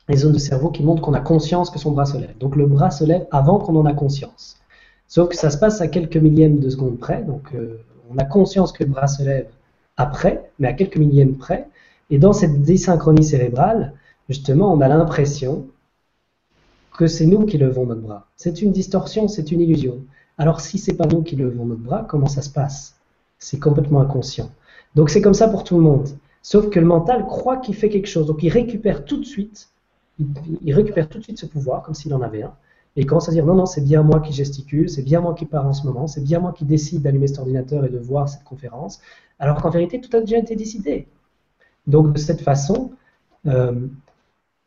les zones de cerveau qui montrent qu'on a conscience que son bras se lève. Donc le bras se lève avant qu'on en a conscience. Sauf que ça se passe à quelques millièmes de seconde près, donc euh, on a conscience que le bras se lève après, mais à quelques millièmes près. Et dans cette désynchronie cérébrale, justement, on a l'impression que c'est nous qui levons notre bras. C'est une distorsion, c'est une illusion. Alors si c'est pas nous qui levons notre bras, comment ça se passe? C'est complètement inconscient. Donc c'est comme ça pour tout le monde. Sauf que le mental croit qu'il fait quelque chose. Donc il récupère tout de suite, il, récupère tout de suite ce pouvoir, comme s'il en avait un, et il commence à dire non, non, c'est bien moi qui gesticule, c'est bien moi qui pars en ce moment, c'est bien moi qui décide d'allumer cet ordinateur et de voir cette conférence, alors qu'en vérité, tout a déjà été décidé. Donc de cette façon, euh,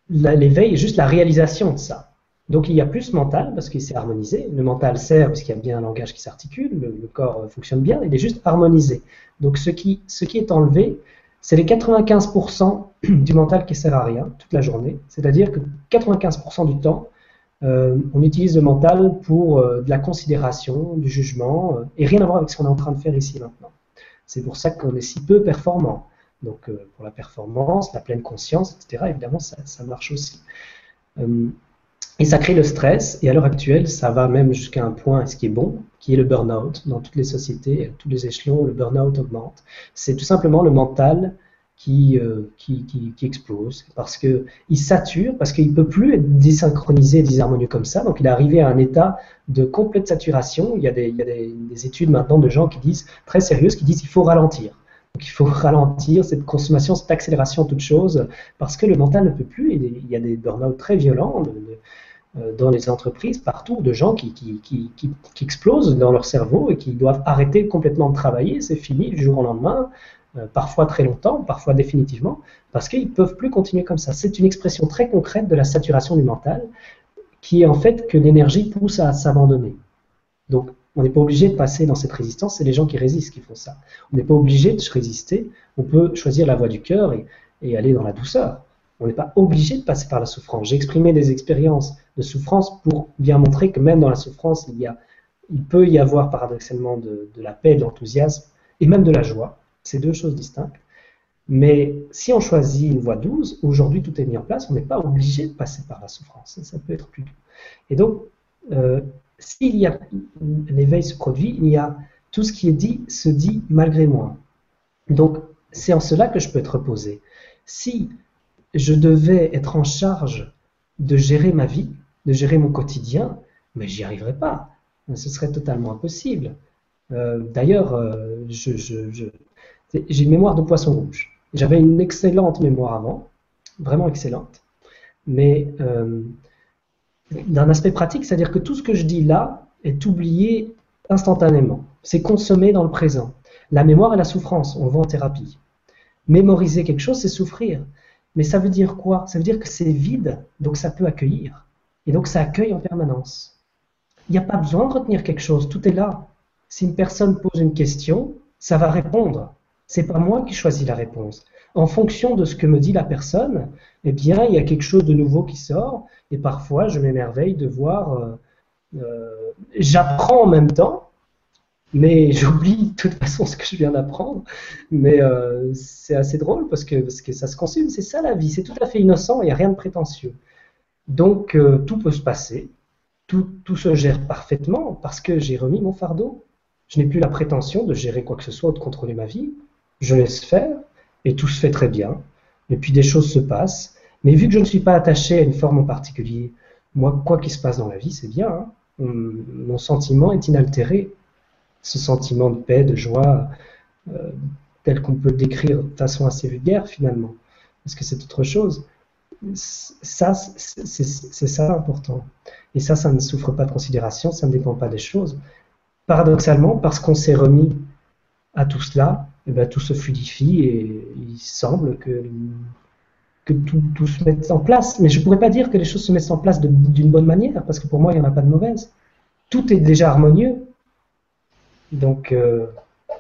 l'éveil est juste la réalisation de ça. Donc il y a plus mental parce qu'il s'est harmonisé. Le mental sert parce qu'il y a bien un langage qui s'articule, le, corps fonctionne bien, il est juste harmonisé. Donc ce qui est enlevé, c'est les 95% du mental qui sert à rien toute la journée. C'est-à-dire que 95% du temps, euh, on utilise le mental pour euh, de la considération, du jugement, euh, et rien à voir avec ce qu'on est en train de faire ici maintenant. C'est pour ça qu'on est si peu performant. Donc pour la performance, la pleine conscience, etc., évidemment, ça, ça marche aussi. Et ça crée le stress, et à l'heure actuelle, ça va même jusqu'à un point, ce qui est bon, qui est le burn-out. Dans toutes les sociétés, à tous les échelons, le burn-out augmente. C'est tout simplement le mental qui, euh, explose, parce qu'il sature, parce qu'il ne peut plus être désynchronisé, désharmonieux comme ça, donc il est arrivé à un état de complète saturation. Il y a des études maintenant de gens qui disent, très sérieuses, qui disent qu'il faut ralentir. Donc il faut ralentir cette consommation, cette accélération de toutes choses, parce que le mental ne peut plus. Il y a des burn-out très violents, euh, dans les entreprises, partout, de gens qui, explosent dans leur cerveau et qui doivent arrêter complètement de travailler, c'est fini du jour au lendemain, euh, parfois très longtemps, parfois définitivement, parce qu'ils ne peuvent plus continuer comme ça. C'est une expression très concrète de la saturation du mental, qui est en fait que l'énergie pousse à s'abandonner. Donc, on n'est pas obligé de passer dans cette résistance, c'est les gens qui résistent qui font ça. On n'est pas obligé de se résister, on peut choisir la voie du cœur et, aller dans la douceur. On n'est pas obligé de passer par la souffrance. J'ai exprimé des expériences de souffrance pour bien montrer que même dans la souffrance, il peut y avoir paradoxalement de, la paix, de l'enthousiasme et même de la joie. C'est deux choses distinctes. Mais si on choisit une voie douce, aujourd'hui tout est mis en place, on n'est pas obligé de passer par la souffrance. Ça peut être plus doux. Et donc, euh, s'il y a l'éveil se produit, il y a tout ce qui est dit se dit malgré moi. Donc, c'est en cela que je peux être reposé. Si je devais être en charge de gérer ma vie, de gérer mon quotidien, mais j'y arriverais pas. Ce serait totalement impossible. Euh, d'ailleurs, euh, j'ai une mémoire de poisson rouge. J'avais une excellente mémoire avant, vraiment excellente, mais euh, d'un aspect pratique, c'est-à-dire que tout ce que je dis là est oublié instantanément. C'est consommé dans le présent. La mémoire est la souffrance, on le voit en thérapie. Mémoriser quelque chose, c'est souffrir. Mais ça veut dire quoi? Ça veut dire que c'est vide, donc ça peut accueillir. Et donc ça accueille en permanence. Il n'y a pas besoin de retenir quelque chose, tout est là. Si une personne pose une question, ça va répondre. C'est pas moi qui choisis la réponse. En fonction de ce que me dit la personne, eh bien, il y a quelque chose de nouveau qui sort, et parfois je m'émerveille de voir. Euh, euh, j'apprends en même temps, mais j'oublie de toute façon ce que je viens d'apprendre. Mais euh, c'est assez drôle parce que, parce que ça se consume, c'est ça la vie, c'est tout à fait innocent, il n'y a rien de prétentieux. Donc tout peut se passer, tout, tout, se gère parfaitement parce que j'ai remis mon fardeau. Je n'ai plus la prétention de gérer quoi que ce soit ou de contrôler ma vie. Je laisse faire et tout se fait très bien. Et puis des choses se passent. Mais vu que je ne suis pas attaché à une forme en particulier, moi, quoi qu'il se passe dans la vie, c'est bien. Hein. Mon sentiment est inaltéré ce sentiment de paix, de joie, euh, tel qu'on peut le décrire de façon assez vulgaire finalement, parce que c'est autre chose. Ça, c'est ça l'important. Et ça, ça ne souffre pas de considération, ça ne dépend pas des choses. Paradoxalement, parce qu'on s'est remis à tout cela, eh bien, tout se fluidifie et il semble que, que tout, tout, se mette en place. Mais je ne pourrais pas dire que les choses se mettent en place d'une bonne manière, parce que pour moi, il n'y en a pas de mauvaise. Tout est déjà harmonieux, donc, euh, de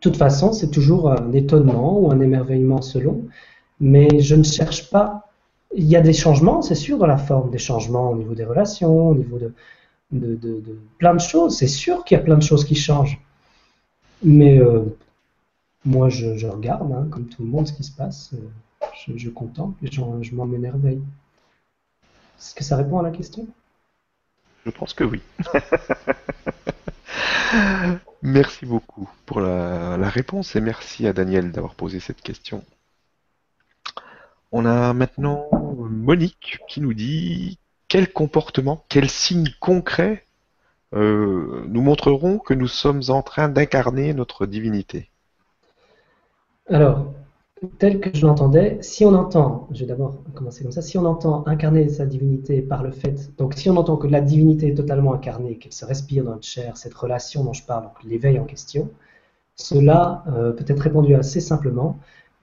toute façon, c'est toujours un étonnement ou un émerveillement selon, mais je ne cherche pas. Il y a des changements, c'est sûr, dans la forme, des changements au niveau des relations, au niveau de, de, plein de choses. C'est sûr qu'il y a plein de choses qui changent. Mais euh, moi, je, regarde, hein, comme tout le monde, ce qui se passe. Euh, je, contemple et je m'en émerveille. Est-ce que ça répond à la question? Je pense que oui. Merci beaucoup pour la, réponse et merci à Daniel d'avoir posé cette question. On a maintenant Monique qui nous dit quel comportement, quels signes concrets euh, nous montreront que nous sommes en train d'incarner notre divinité? Alors, tel que je l'entendais, si on entend, je vais d'abord commencer comme ça, si on entend incarner sa divinité par le fait, donc si on entend que la divinité est totalement incarnée, qu'elle se respire dans notre chair, cette relation dont je parle, donc l'éveil en question, cela euh, peut être répondu assez simplement.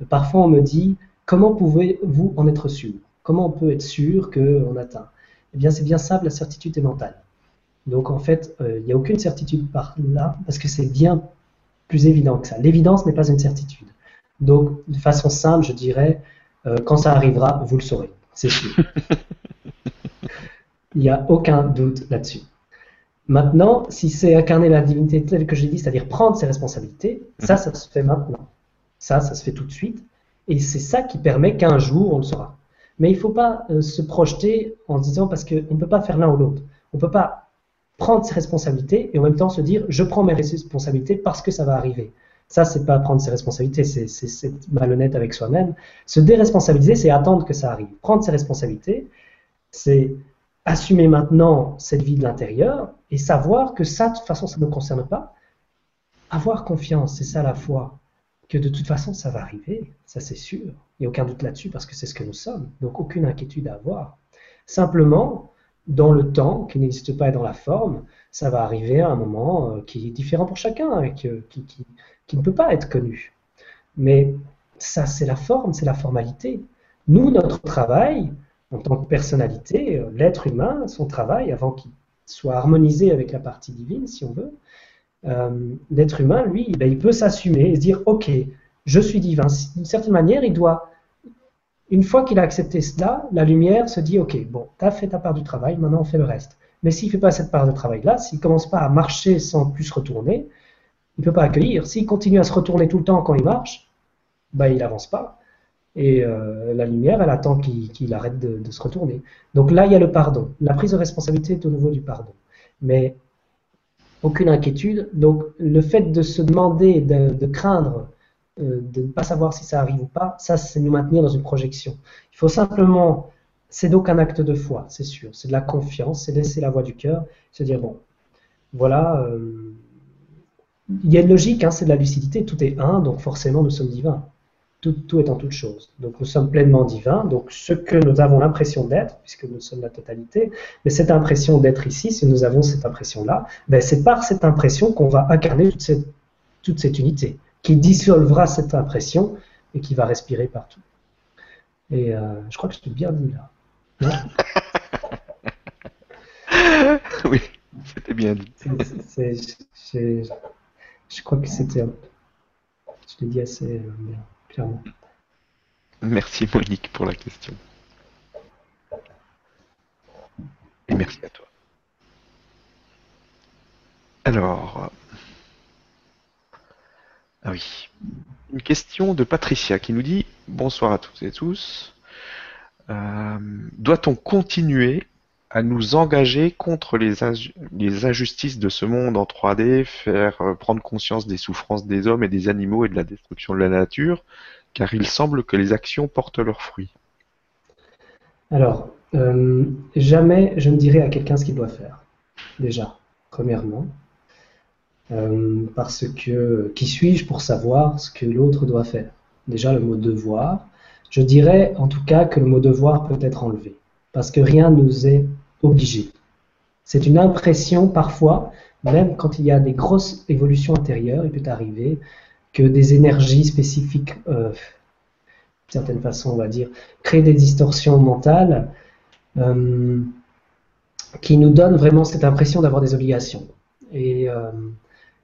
Parfois on me dit, comment pouvez-vous en être sûr? Comment on peut être sûr qu'on atteint? Eh bien c'est bien simple, la certitude est mentale. Donc en fait, euh, il n'y a aucune certitude par là, parce que c'est bien plus évident que ça. L'évidence n'est pas une certitude. Donc, de façon simple, je dirais, euh, quand ça arrivera, vous le saurez, c'est sûr. Il n'y a aucun doute là-dessus. Maintenant, si c'est incarner la divinité telle que j'ai dit, c'est-à-dire prendre ses responsabilités, ça, ça se fait maintenant. Ça, ça se fait tout de suite. Et c'est ça qui permet qu'un jour, on le saura. Mais il ne faut pas euh, se projeter en se disant, parce qu'on ne peut pas faire l'un ou l'autre. On ne peut pas prendre ses responsabilités et en même temps se dire, je prends mes responsabilités parce que ça va arriver. Ça, c'est pas prendre ses responsabilités, c'est malhonnête avec soi-même. Se déresponsabiliser, c'est attendre que ça arrive. Prendre ses responsabilités, c'est assumer maintenant cette vie de l'intérieur et savoir que ça, de toute façon, ça ne me concerne pas. Avoir confiance, c'est ça la foi, que de toute façon, ça va arriver, ça c'est sûr. Il n'y a aucun doute là-dessus parce que c'est ce que nous sommes. Donc, aucune inquiétude à avoir. Simplement, dans le temps, qui n'existe pas dans la forme, ça va arriver à un moment euh, qui est différent pour chacun, et qui, qui ne peut pas être connu. Mais ça, c'est la forme, c'est la formalité. Nous, notre travail, en tant que personnalité, euh, l'être humain, son travail, avant qu'il soit harmonisé avec la partie divine, si on veut, euh, l'être humain, lui, ben, il peut s'assumer et se dire, OK, je suis divin. D'une certaine manière, il doit, une fois qu'il a accepté cela, la lumière se dit, OK, bon, tu as fait ta part du travail, maintenant on fait le reste. Mais s'il ne fait pas cette part de travail-là, s'il ne commence pas à marcher sans plus retourner, il ne peut pas accueillir. S'il continue à se retourner tout le temps quand il marche, bah, il n'avance pas. Et euh, la lumière, elle attend qu'il arrête de, se retourner. Donc là, il y a le pardon. La prise de responsabilité est au niveau du pardon. Mais aucune inquiétude. Donc le fait de se demander, de, craindre, euh, de ne pas savoir si ça arrive ou pas, ça, c'est nous maintenir dans une projection. Il faut simplement, c'est donc un acte de foi, c'est sûr. C'est de la confiance, c'est laisser la voix du cœur, se dire, bon, voilà. Euh, il y a une logique, hein, c'est de la lucidité, tout est un, donc forcément nous sommes divins. Tout, tout, est en toute chose. Donc nous sommes pleinement divins, donc ce que nous avons l'impression d'être, puisque nous sommes la totalité, mais cette impression d'être ici, si nous avons cette impression-là, ben c'est par cette impression qu'on va incarner toute cette, toute cette unité, qui dissolvera cette impression et qui va respirer partout. Et euh, je crois que je t'ai bien dit là. oui, c'était bien dit. Je crois que c'était. Je l'ai dit assez euh, clairement. Merci Monique pour la question. Et merci à toi. Alors, Ah oui. Une question de Patricia qui nous dit Bonsoir à toutes et tous. Euh, doit-on continuer à nous engager contre les, injustices de ce monde en 3D, faire euh, prendre conscience des souffrances des hommes et des animaux et de la destruction de la nature, car il semble que les actions portent leurs fruits Alors, euh, jamais je ne dirai à quelqu'un ce qu'il doit faire, déjà, premièrement. Euh, parce que qui suis-je pour savoir ce que l'autre doit faire? Déjà le mot devoir. Je dirais en tout cas que le mot devoir peut être enlevé, parce que rien ne nous est obligé. C'est une impression parfois, même quand il y a des grosses évolutions intérieures, il peut arriver que des énergies spécifiques, euh, d'une certaine façon on va dire, créent des distorsions mentales euh, qui nous donnent vraiment cette impression d'avoir des obligations. Et euh,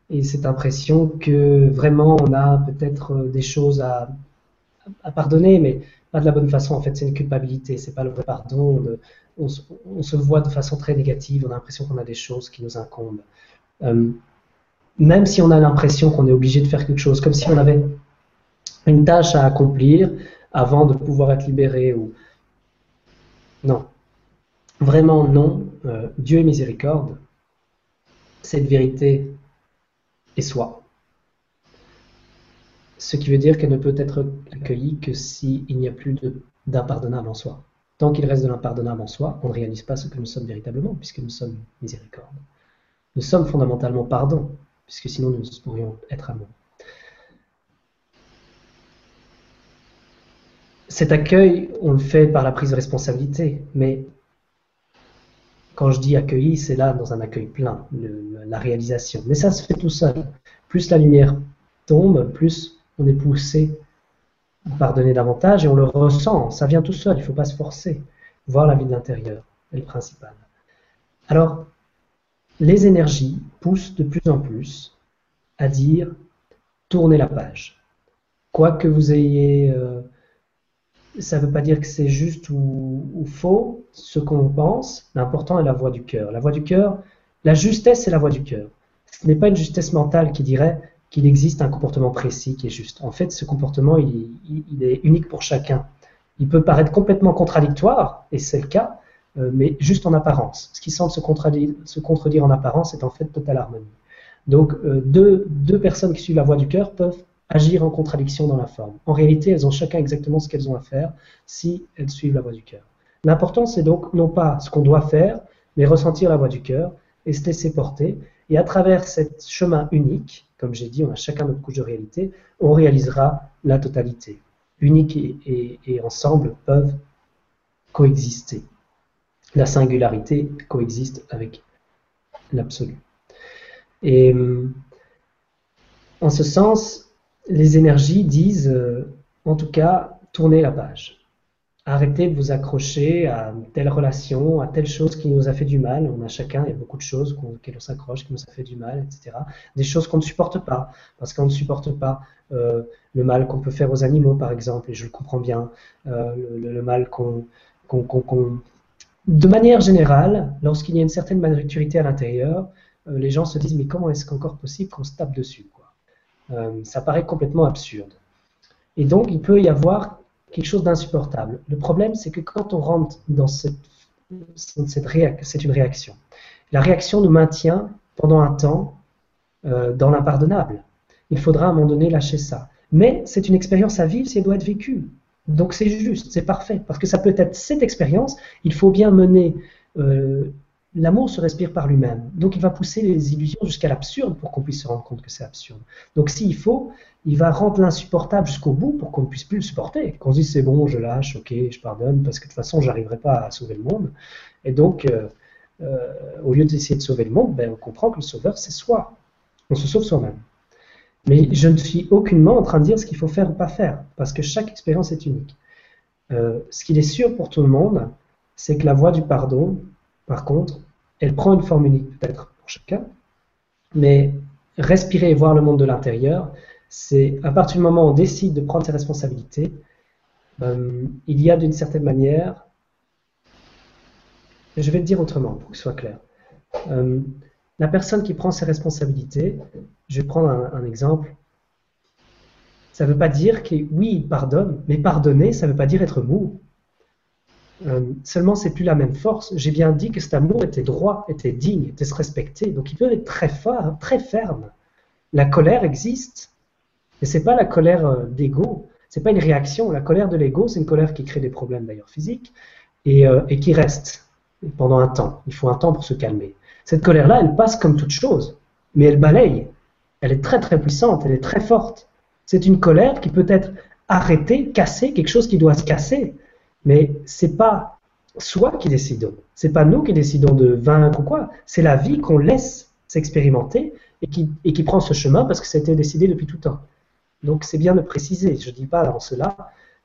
et cette impression que vraiment on a peut-être des choses à, pardonner, mais pas de la bonne façon. En fait, c'est une culpabilité, c'est pas le vrai pardon. On, se voit de façon très négative, on a l'impression qu'on a des choses qui nous incombent. Euh, même si on a l'impression qu'on est obligé de faire quelque chose, comme si on avait une tâche à accomplir avant de pouvoir être libéré. Non, vraiment non. Euh, Dieu est miséricorde. Cette vérité et soi. Ce qui veut dire qu'elle ne peut être accueillie que s'il n'y a plus d'impardonnable en soi. Tant qu'il reste de l'impardonnable en soi, on ne réalise pas ce que nous sommes véritablement, puisque nous sommes miséricorde. Nous sommes fondamentalement pardon, puisque sinon nous ne pourrions être amour. Cet accueil, on le fait par la prise de responsabilité, mais quand je dis accueilli, c'est là dans un accueil plein, la réalisation. Mais ça se fait tout seul. Plus la lumière tombe, plus on est poussé pardonner davantage et on le ressent. Ça vient tout seul, il ne faut pas se forcer. Voir la vie de l'intérieur est le principal. Alors, les énergies poussent de plus en plus à dire tournez la page. Quoi que vous ayez euh, ça ne veut pas dire que c'est juste ou, faux ce qu'on pense. L'important est la voix du cœur. La voix du cœur, la justesse, c'est la voix du cœur. Ce n'est pas une justesse mentale qui dirait qu'il existe un comportement précis qui est juste. En fait, ce comportement, il, est unique pour chacun. Il peut paraître complètement contradictoire, et c'est le cas, euh, mais juste en apparence. Ce qui semble se contredire, en apparence est en fait totale harmonie. Donc, euh, deux, personnes qui suivent la voix du cœur peuvent agir en contradiction dans la forme. En réalité, elles ont chacun exactement ce qu'elles ont à faire si elles suivent la voie du cœur. L'important, c'est donc non pas ce qu'on doit faire, mais ressentir la voie du cœur et se laisser porter. Et à travers ce chemin unique, comme j'ai dit, on a chacun notre couche de réalité, on réalisera la totalité. Unique et, ensemble peuvent coexister. La singularité coexiste avec l'absolu. Et hum, en ce sens, les énergies disent, euh, en tout cas, tournez la page. Arrêtez de vous accrocher à telle relation, à telle chose qui nous a fait du mal. On a chacun, il y a beaucoup de choses auxquelles on s'accroche, qui nous a fait du mal, etc. Des choses qu'on ne supporte pas, parce qu'on ne supporte pas euh, le mal qu'on peut faire aux animaux, par exemple, et je le comprends bien, euh, le, mal qu'on... de manière générale, lorsqu'il y a une certaine maturité à l'intérieur, les gens se disent, mais comment est-ce qu'encore possible qu'on se tape dessus euh, ça paraît complètement absurde. Et donc, il peut y avoir quelque chose d'insupportable. Le problème, c'est que quand on rentre dans cette, réaction, c'est une réaction. La réaction nous maintient pendant un temps euh, dans l'impardonnable. Il faudra à un moment donné lâcher ça. Mais c'est une expérience à vivre si elle doit être vécue. Donc c'est juste, c'est parfait, parce que ça peut être cette expérience. Il faut bien mener euh, l'amour se respire par lui-même. Donc il va pousser les illusions jusqu'à l'absurde pour qu'on puisse se rendre compte que c'est absurde. Donc s'il faut, il va rendre l'insupportable jusqu'au bout pour qu'on ne puisse plus le supporter. Qu'on se dise c'est bon, je lâche, ok, je pardonne, parce que de toute façon, j'arriverai pas à sauver le monde. Et donc, euh, euh, au lieu d'essayer de sauver le monde, ben, on comprend que le sauveur, c'est soi. On se sauve soi-même. Mais je ne suis aucunement en train de dire ce qu'il faut faire ou pas faire, parce que chaque expérience est unique. Euh, ce qu'il est sûr pour tout le monde, c'est que la voie du pardon, par contre, elle prend une forme unique peut-être pour chacun, mais respirer et voir le monde de l'intérieur, c'est à partir du moment où on décide de prendre ses responsabilités, euh, il y a d'une certaine manière, je vais le dire autrement pour que ce soit clair, euh, la personne qui prend ses responsabilités, je vais prendre un, exemple, Ça ne veut pas dire que oui, il pardonne, mais pardonner, ça ne veut pas dire être mou. Euh, seulement, c'est plus la même force. J'ai bien dit que cet amour était droit, était digne, était se respecter. Donc, il peut être très fort, très ferme. La colère existe, mais c'est pas la colère euh, d'ego. C'est pas une réaction. La colère de l'ego, c'est une colère qui crée des problèmes d'ailleurs physiques et, euh, et qui reste pendant un temps. Il faut un temps pour se calmer. Cette colère-là, elle passe comme toute chose, mais elle balaye. Elle est très très puissante, elle est très forte. C'est une colère qui peut être arrêtée, cassée, quelque chose qui doit se casser. Mais c'est pas soi qui décidons. C'est pas nous qui décidons de vaincre ou quoi. C'est la vie qu'on laisse s'expérimenter et qui, et qui prend ce chemin parce que ça a été décidé depuis tout temps. Donc c'est bien de préciser. Je ne dis pas en cela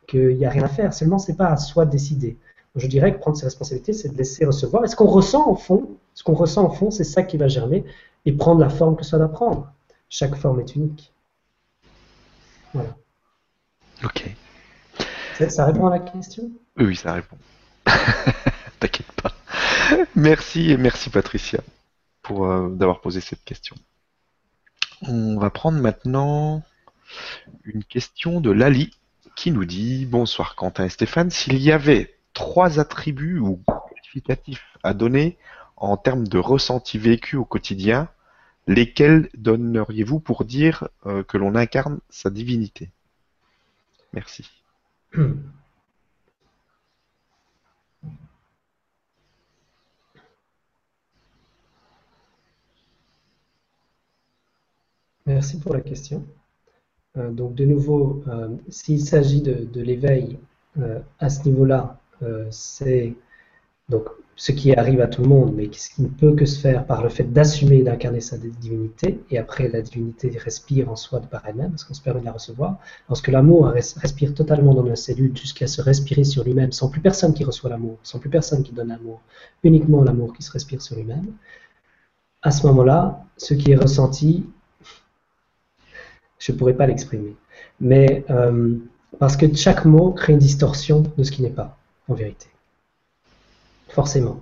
qu'il n'y a rien à faire. Seulement, c'est pas à soi de décider. Je dirais que prendre ses responsabilités, c'est de laisser recevoir. Et ce qu'on ressent au fond, ce qu'on ressent au fond, c'est ça qui va germer et prendre la forme que ça doit prendre. Chaque forme est unique. Voilà. Ok. Ça, répond à la question? Oui, ça répond. T'inquiète pas. Merci et merci Patricia pour euh, d'avoir posé cette question. On va prendre maintenant une question de Lali qui nous dit Bonsoir Quentin et Stéphane, s'il y avait trois attributs ou qualificatifs à donner en termes de ressenti vécu au quotidien, lesquels donneriez-vous pour dire euh, que l'on incarne sa divinité? Merci. Merci pour la question. Euh, donc de nouveau, euh, s'il s'agit de, l'éveil à ce niveau-là, c'est donc ce qui arrive à tout le monde, mais qui ne peut que se faire par le fait d'assumer d'incarner sa divinité, et après la divinité respire en soi de par elle-même, parce qu'on se permet de la recevoir. Lorsque l'amour respire totalement dans nos cellules jusqu'à se respirer sur lui-même, sans plus personne qui reçoit l'amour, sans plus personne qui donne l'amour, uniquement l'amour qui se respire sur lui-même, à ce moment-là, ce qui est ressenti, je ne pourrais pas l'exprimer. Mais euh, parce que chaque mot crée une distorsion de ce qui n'est pas, en vérité. Forcément.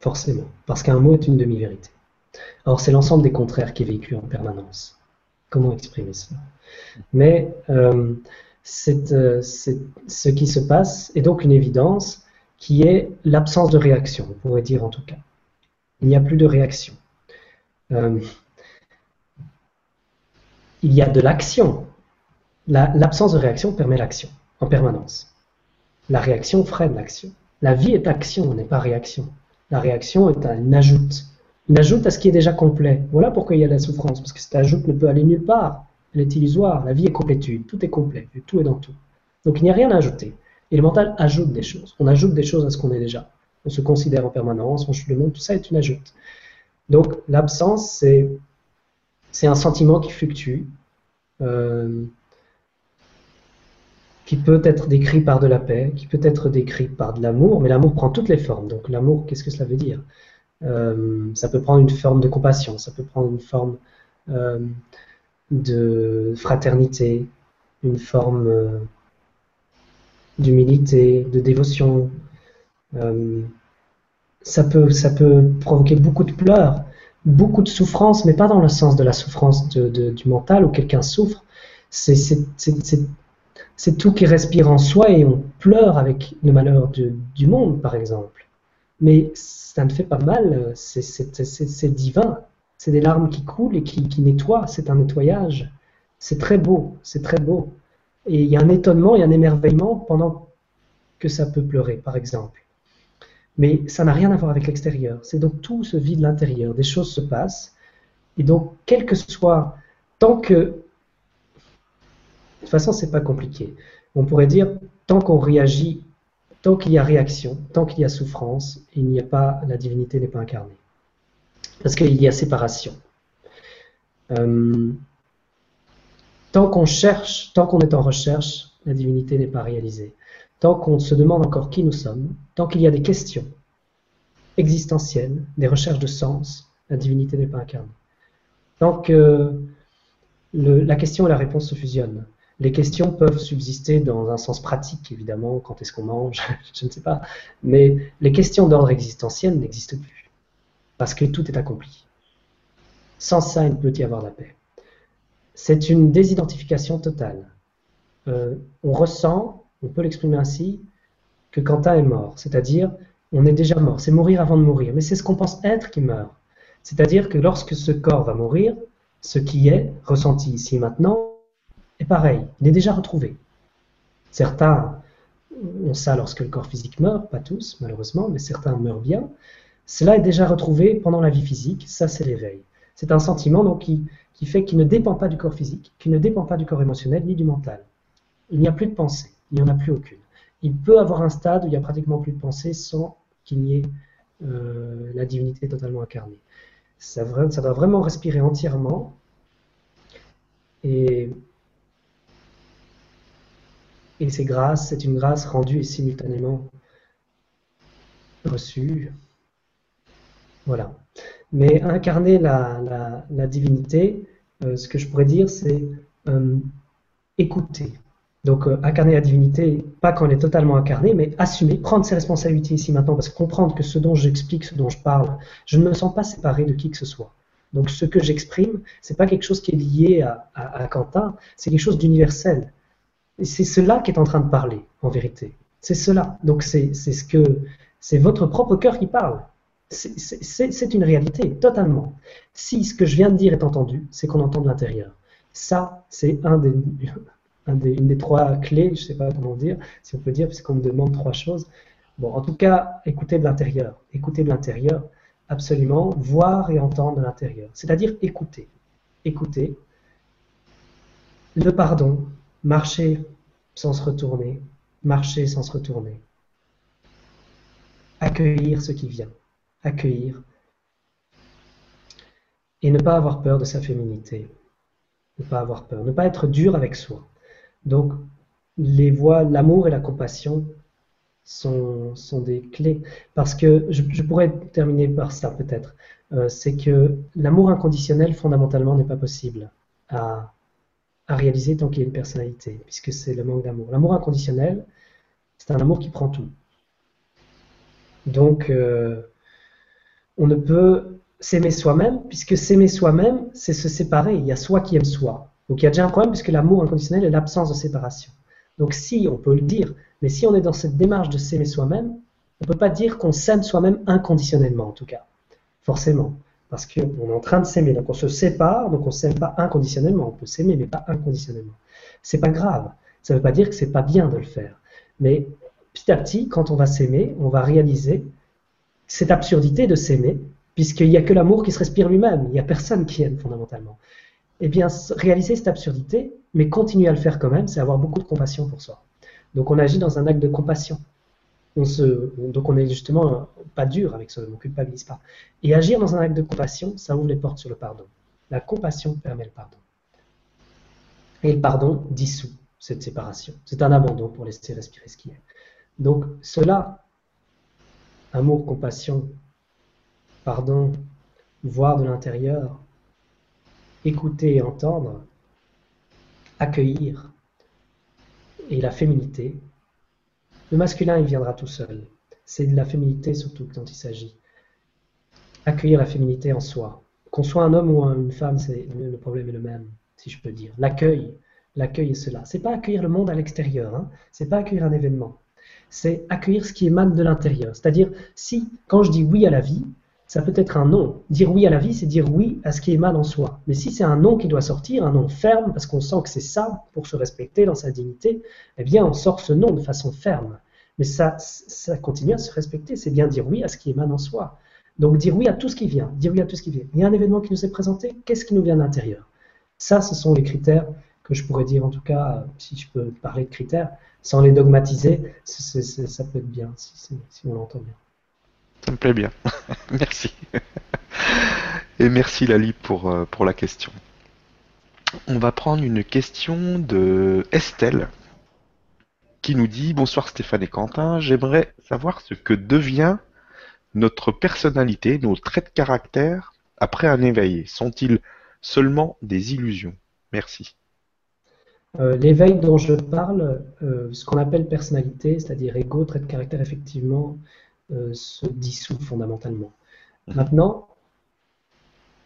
Forcément. Parce qu'un mot est une demi-vérité. Or, c'est l'ensemble des contraires qui est véhiculé en permanence. Comment exprimer cela? Mais euh, euh, c'est, ce qui se passe est donc une évidence qui est l'absence de réaction, on pourrait dire en tout cas. Il n'y a plus de réaction. Euh, il y a de l'action. l'absence de réaction permet l'action en permanence. La réaction freine l'action. La vie est action, n'est pas réaction. La réaction est une ajoute. Une ajoute à ce qui est déjà complet. Voilà pourquoi il y a la souffrance, parce que cette ajoute ne peut aller nulle part. Elle est illusoire. La vie est complétude. Tout est complet. Tout est dans tout. Donc il n'y a rien à ajouter. Et le mental ajoute des choses. On ajoute des choses à ce qu'on est déjà. On se considère en permanence, on chute le monde, tout ça est une ajoute. Donc l'absence, c'est, c'est un sentiment qui fluctue. Euh, qui peut être décrit par de la paix, qui peut être décrit par de l'amour, mais l'amour prend toutes les formes. Donc l'amour, qu'est-ce que cela veut dire? Euh, Ça peut prendre une forme de compassion, ça peut prendre une forme euh, de fraternité, une forme d'humilité, de dévotion. ça peut provoquer beaucoup de pleurs, beaucoup de souffrance, mais pas dans le sens de la souffrance du mental où quelqu'un souffre. C'est tout qui respire en soi et on pleure avec le malheur du monde, par exemple. Mais ça ne fait pas mal, c'est divin. C'est des larmes qui coulent et qui, nettoient, c'est un nettoyage. C'est très beau, c'est très beau. Et il y a un étonnement et un émerveillement pendant que ça peut pleurer, par exemple. Mais ça n'a rien à voir avec l'extérieur. C'est donc tout se vit de l'intérieur. Des choses se passent. Et donc, quel que soit, tant que de toute façon, c'est pas compliqué. On pourrait dire, tant qu'on réagit, tant qu'il y a réaction, tant qu'il y a souffrance, il n'y a pas, la divinité n'est pas incarnée. Parce qu'il y a séparation. Euh, tant qu'on cherche, tant qu'on est en recherche, la divinité n'est pas réalisée. Tant qu'on se demande encore qui nous sommes, tant qu'il y a des questions existentielles, des recherches de sens, la divinité n'est pas incarnée. Tant que la question et la réponse se fusionnent, les questions peuvent subsister dans un sens pratique, évidemment, quand est-ce qu'on mange, je ne sais pas, mais les questions d'ordre existentiel n'existent plus, parce que tout est accompli. Sans ça, il ne peut y avoir la paix. C'est une désidentification totale. euh, on ressent, on peut l'exprimer ainsi, que Quentin est mort. C'est-à-dire, on est déjà mort. C'est mourir avant de mourir. Mais c'est ce qu'on pense être qui meurt. C'est-à-dire que lorsque ce corps va mourir, ce qui est ressenti ici et maintenant est pareil. Il est déjà retrouvé. Certains ont ça lorsque le corps physique meurt, pas tous malheureusement, mais certains meurent bien. Cela est déjà retrouvé pendant la vie physique, ça c'est l'éveil. C'est un sentiment donc, qui, qui fait qu'il ne dépend pas du corps physique, qui ne dépend pas du corps émotionnel ni du mental. Il n'y a plus de pensée, il n'y en a plus aucune. Il peut avoir un stade où il n'y a pratiquement plus de pensée sans qu'il n'y ait euh, la divinité totalement incarnée. Ça, ça, doit vraiment respirer entièrement. Et, c'est grâce, c'est une grâce rendue et simultanément reçue. Voilà. Mais incarner la, la, divinité, euh, ce que je pourrais dire, c'est euh, écouter. Donc euh, incarner la divinité, pas quand elle est totalement incarnée, mais assumer, prendre ses responsabilités ici maintenant, parce que comprendre que ce dont j'explique, ce dont je parle, je ne me sens pas séparé de qui que ce soit. Donc ce que j'exprime, c'est pas quelque chose qui est lié à, à, à Quentin, c'est quelque chose d'universel. Et c'est cela qui est en train de parler, en vérité. C'est cela. Donc c'est ce que c'est votre propre cœur qui parle. C'est une réalité, totalement. Si ce que je viens de dire est entendu, c'est qu'on entend de l'intérieur. Ça, c'est un des, une des trois clés, je ne sais pas comment dire, si on peut dire, puisqu'on me demande trois choses. Bon, en tout cas, écouter de l'intérieur. Écouter de l'intérieur, absolument. Voir et entendre de l'intérieur. C'est-à-dire écouter. Écouter. Le pardon. Marcher sans se retourner. Marcher sans se retourner. Accueillir ce qui vient accueillir et ne pas avoir peur de sa féminité. Ne pas avoir peur, ne pas être dur avec soi. Donc, les voies, l'amour et la compassion sont, sont, des clés. Parce que je, pourrais terminer par ça peut-être. Euh, c'est que l'amour inconditionnel, fondamentalement, n'est pas possible à, à réaliser tant qu'il y a une personnalité, puisque c'est le manque d'amour. L'amour inconditionnel, c'est un amour qui prend tout. Donc, euh, on ne peut s'aimer soi-même, puisque s'aimer soi-même, c'est se séparer. Il y a soi qui aime soi. Donc il y a déjà un problème, puisque l'amour inconditionnel est l'absence de séparation. Donc si, on peut le dire, mais si on est dans cette démarche de s'aimer soi-même, on ne peut pas dire qu'on s'aime soi-même inconditionnellement, en tout cas. Forcément. Parce qu'on est en train de s'aimer. Donc on se sépare, donc on ne s'aime pas inconditionnellement. On peut s'aimer, mais pas inconditionnellement. C'est pas grave. Ça ne veut pas dire que c'est pas bien de le faire. Mais petit à petit, quand on va s'aimer, on va réaliser cette absurdité de s'aimer, puisqu'il n'y a que l'amour qui se respire lui-même, il n'y a personne qui aime fondamentalement. Eh bien, réaliser cette absurdité, mais continuer à le faire quand même, c'est avoir beaucoup de compassion pour soi. Donc on agit dans un acte de compassion. Donc on est justement pas dur avec soi, on ne culpabilise pas. Et agir dans un acte de compassion, ça ouvre les portes sur le pardon. La compassion permet le pardon. Et le pardon dissout cette séparation. C'est un abandon pour laisser respirer ce qui est. Donc cela, amour, compassion, pardon, voir de l'intérieur, écouter et entendre, accueillir, et la féminité. Le masculin, il viendra tout seul. C'est de la féminité surtout dont il s'agit. Accueillir la féminité en soi. Qu'on soit un homme ou une femme, le problème est le même, si je peux dire. L'accueil, l'accueil est cela. C'est pas accueillir le monde à l'extérieur, hein. c'est pas accueillir un événement c'est accueillir ce qui émane de l'intérieur. C'est-à-dire, si, quand je dis oui à la vie, ça peut être un non. Dire oui à la vie, c'est dire oui à ce qui émane en soi. Mais si c'est un non qui doit sortir, un non ferme, parce qu'on sent que c'est ça pour se respecter dans sa dignité, eh bien, on sort ce non de façon ferme. Mais ça, ça continue à se respecter. C'est bien dire oui à ce qui émane en soi. Donc, dire oui à tout ce qui vient. Dire oui à tout ce qui vient. Il y a un événement qui nous est présenté. Qu'est-ce qui nous vient de l'intérieur? Ça, ce sont les critères que je pourrais dire, en tout cas, si je peux parler de critères, sans les dogmatiser, ça peut être bien, si, on l'entend bien. Ça me plaît bien. merci. Et merci Lali pour, euh, pour la question. On va prendre une question de Estelle qui nous dit Bonsoir Stéphane et Quentin, j'aimerais savoir ce que devient notre personnalité, nos traits de caractère après un éveillé. Sont-ils seulement des illusions? Merci. Euh, l'éveil dont je parle, euh, ce qu'on appelle personnalité, c'est-à-dire ego, trait de caractère, effectivement, se dissout fondamentalement. Mhm. Maintenant,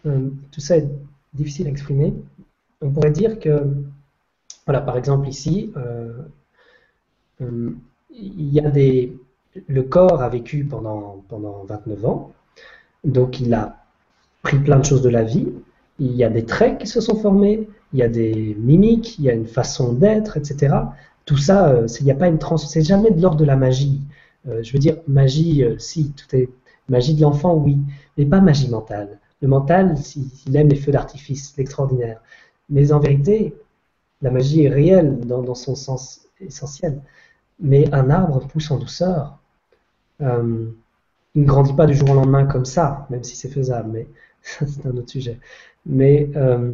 tout ça est difficile à exprimer. On pourrait dire que Voilà, par exemple ici, euh, euh, il y a des, le corps a vécu pendant, pendant 29 ans, donc il a pris plein de choses de la vie, il y a des traits qui se sont formés, il y a des mimiques, il y a une façon d'être, etc. Tout ça, euh, il n'y a pas une trans, c'est jamais de l'ordre de la magie. Je veux dire, magie, si, tout est magie de l'enfant, oui, mais pas magie mentale. Le mental, il aime les feux d'artifice, l'extraordinaire. Mais en vérité, la magie est réelle dans, son sens essentiel. Mais un arbre pousse en douceur. Euh, il ne grandit pas du jour au lendemain comme ça, même si c'est faisable, mais c'est un autre sujet. Mais euh,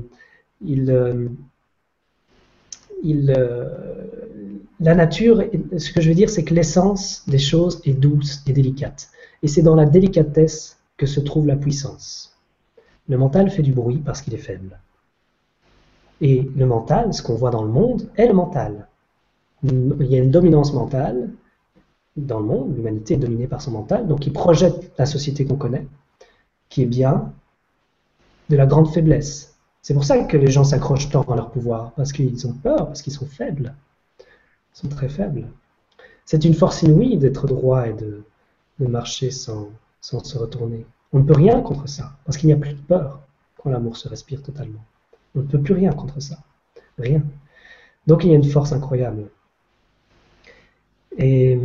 il, euh, il, la nature, ce que je veux dire, c'est que l'essence des choses est douce et délicate. Et c'est dans la délicatesse que se trouve la puissance. Le mental fait du bruit parce qu'il est faible. Et le mental, ce qu'on voit dans le monde, est le mental. Il y a une dominance mentale dans le monde, l'humanité est dominée par son mental, donc il projette la société qu'on connaît, qui est bien de la grande faiblesse. C'est pour ça que les gens s'accrochent tant à leur pouvoir, parce qu'ils ont peur, parce qu'ils sont faibles. Ils sont très faibles. C'est une force inouïe d'être droit et de, marcher sans, sans se retourner. On ne peut rien contre ça, parce qu'il n'y a plus de peur quand l'amour se respire totalement. On ne peut plus rien contre ça. Rien. Donc il y a une force incroyable. Et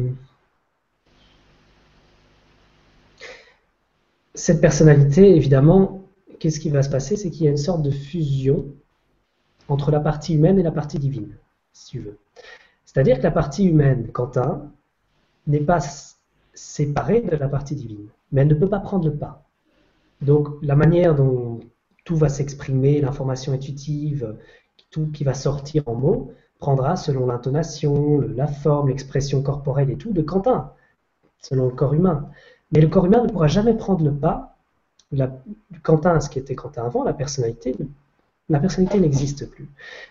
cette personnalité, évidemment, qu'est-ce qui va se passer C'est qu'il y a une sorte de fusion entre la partie humaine et la partie divine, si tu veux. C'est-à-dire que la partie humaine, Quentin, n'est pas séparée de la partie divine, mais elle ne peut pas prendre le pas. Donc la manière dont tout va s'exprimer, l'information intuitive, tout qui va sortir en mots, prendra selon l'intonation, la forme, l'expression corporelle et tout de Quentin, selon le corps humain. Mais le corps humain ne pourra jamais prendre le pas. La, Quentin, ce qui était Quentin avant, la personnalité, la personnalité n'existe plus.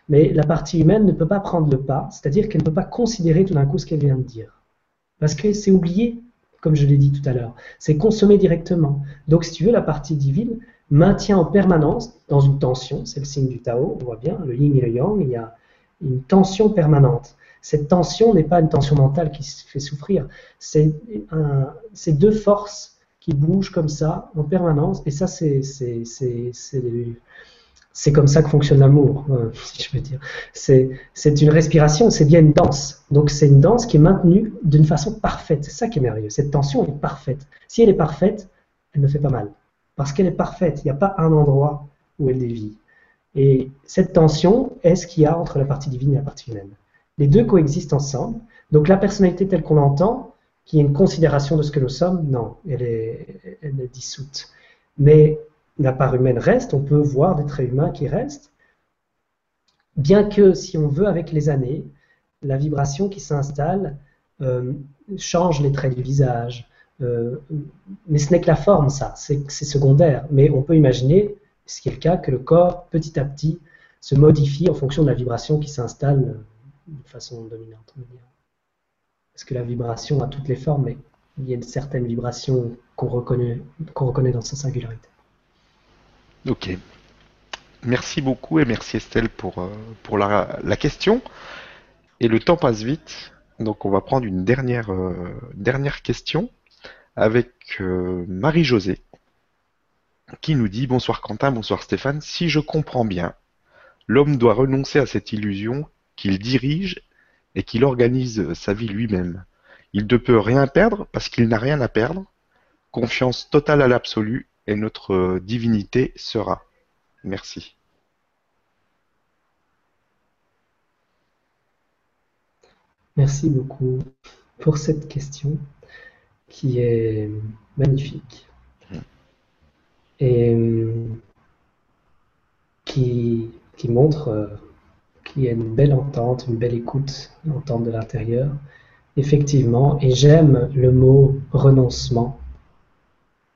Mais la partie humaine ne peut pas prendre le pas, c'est-à-dire qu'elle ne peut pas considérer tout d'un coup ce qu'elle vient de dire. Parce que c'est oublié, comme je l'ai dit tout à l'heure. C'est consommé directement. Donc, si tu veux, la partie divine maintient en permanence dans une tension, c'est le signe du Tao, on voit bien, le yin et le yang, il y a une tension permanente. Cette tension n'est pas une tension mentale qui se fait souffrir, c'est deux forces qui bougent comme ça en permanence, et ça c'est c'est comme ça que fonctionne l'amour, euh, si je veux dire. C'est une respiration, c'est bien une danse. Donc c'est une danse qui est maintenue d'une façon parfaite. C'est ça qui est merveilleux. Cette tension est parfaite. Si elle est parfaite, elle ne fait pas mal parce qu'elle est parfaite. Il n'y a pas un endroit où elle dévie. Et cette tension est ce qu'il y a entre la partie divine et la partie humaine. Les deux coexistent ensemble. Donc la personnalité telle qu'on l'entend, qui est une considération de ce que nous sommes, non, elle est, dissoute. Mais la part humaine reste, on peut voir des traits humains qui restent, bien que si on veut avec les années, la vibration qui s'installe euh, change les traits du visage, euh, mais ce n'est que la forme, ça, c'est secondaire. Mais on peut imaginer, ce qui est le cas, que le corps, petit à petit, se modifie en fonction de la vibration qui s'installe de façon dominante. Parce que la vibration a toutes les formes, mais il y a une certaine vibration qu'on reconnaît, dans sa singularité. Ok. Merci beaucoup et merci Estelle pour, euh, pour la, la question. Et le temps passe vite, donc on va prendre une dernière, dernière question avec euh, Marie-Josée qui nous dit Bonsoir Quentin, bonsoir Stéphane. Si je comprends bien, l'homme doit renoncer à cette illusion qu'il dirige et qu'il organise sa vie lui-même. Il ne peut rien perdre parce qu'il n'a rien à perdre. Confiance totale à l'absolu et notre divinité sera. Merci. Merci beaucoup pour cette question qui est magnifique et qui, qui montre euh, qu'il y a une belle entente, une belle écoute, l'entente de l'intérieur, effectivement, et j'aime le mot renoncement,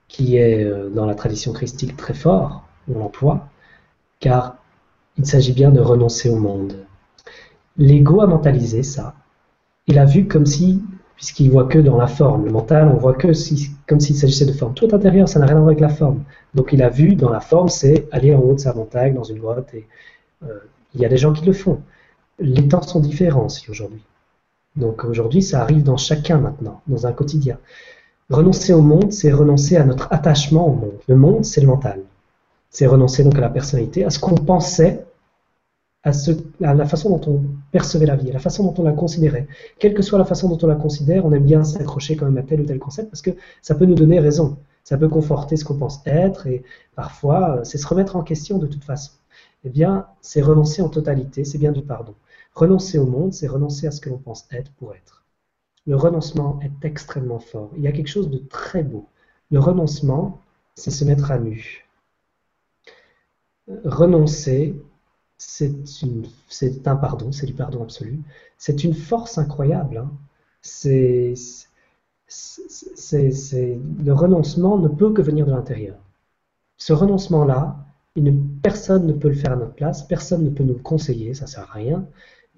qui est euh, dans la tradition christique très fort, on l'emploie, car il s'agit bien de renoncer au monde. L'ego a mentalisé ça. Il a vu comme si puisqu'il voit que dans la forme. Le mental, on voit que si, comme s'il s'agissait de forme. Tout intérieur, ça n'a rien à voir avec la forme. Donc il a vu dans la forme, c'est aller en haut de sa montagne, dans une grotte, et euh, il y a des gens qui le font. les temps sont différents aussi aujourd'hui. Donc aujourd'hui, ça arrive dans chacun maintenant, dans un quotidien. Renoncer au monde, c'est renoncer à notre attachement au monde. Le monde, c'est le mental. C'est renoncer donc à la personnalité, à ce qu'on pensait, à, ce, à, la façon dont on percevait la vie, à la façon dont on la considérait. Quelle que soit la façon dont on la considère, on aime bien s'accrocher quand même à tel ou tel concept parce que ça peut nous donner raison. Ça peut conforter ce qu'on pense être et parfois, c'est se remettre en question de toute façon. Eh bien, c'est renoncer en totalité, c'est bien du pardon. Renoncer au monde, c'est renoncer à ce que l'on pense être pour être. Le renoncement est extrêmement fort. Il y a quelque chose de très beau. Le renoncement, c'est se mettre à nu. Renoncer, c'est un pardon, c'est du pardon absolu. C'est une force incroyable. Hein. Le renoncement ne peut que venir de l'intérieur. Ce renoncement-là, personne ne peut le faire à notre place, personne ne peut nous le conseiller, ça sert à rien.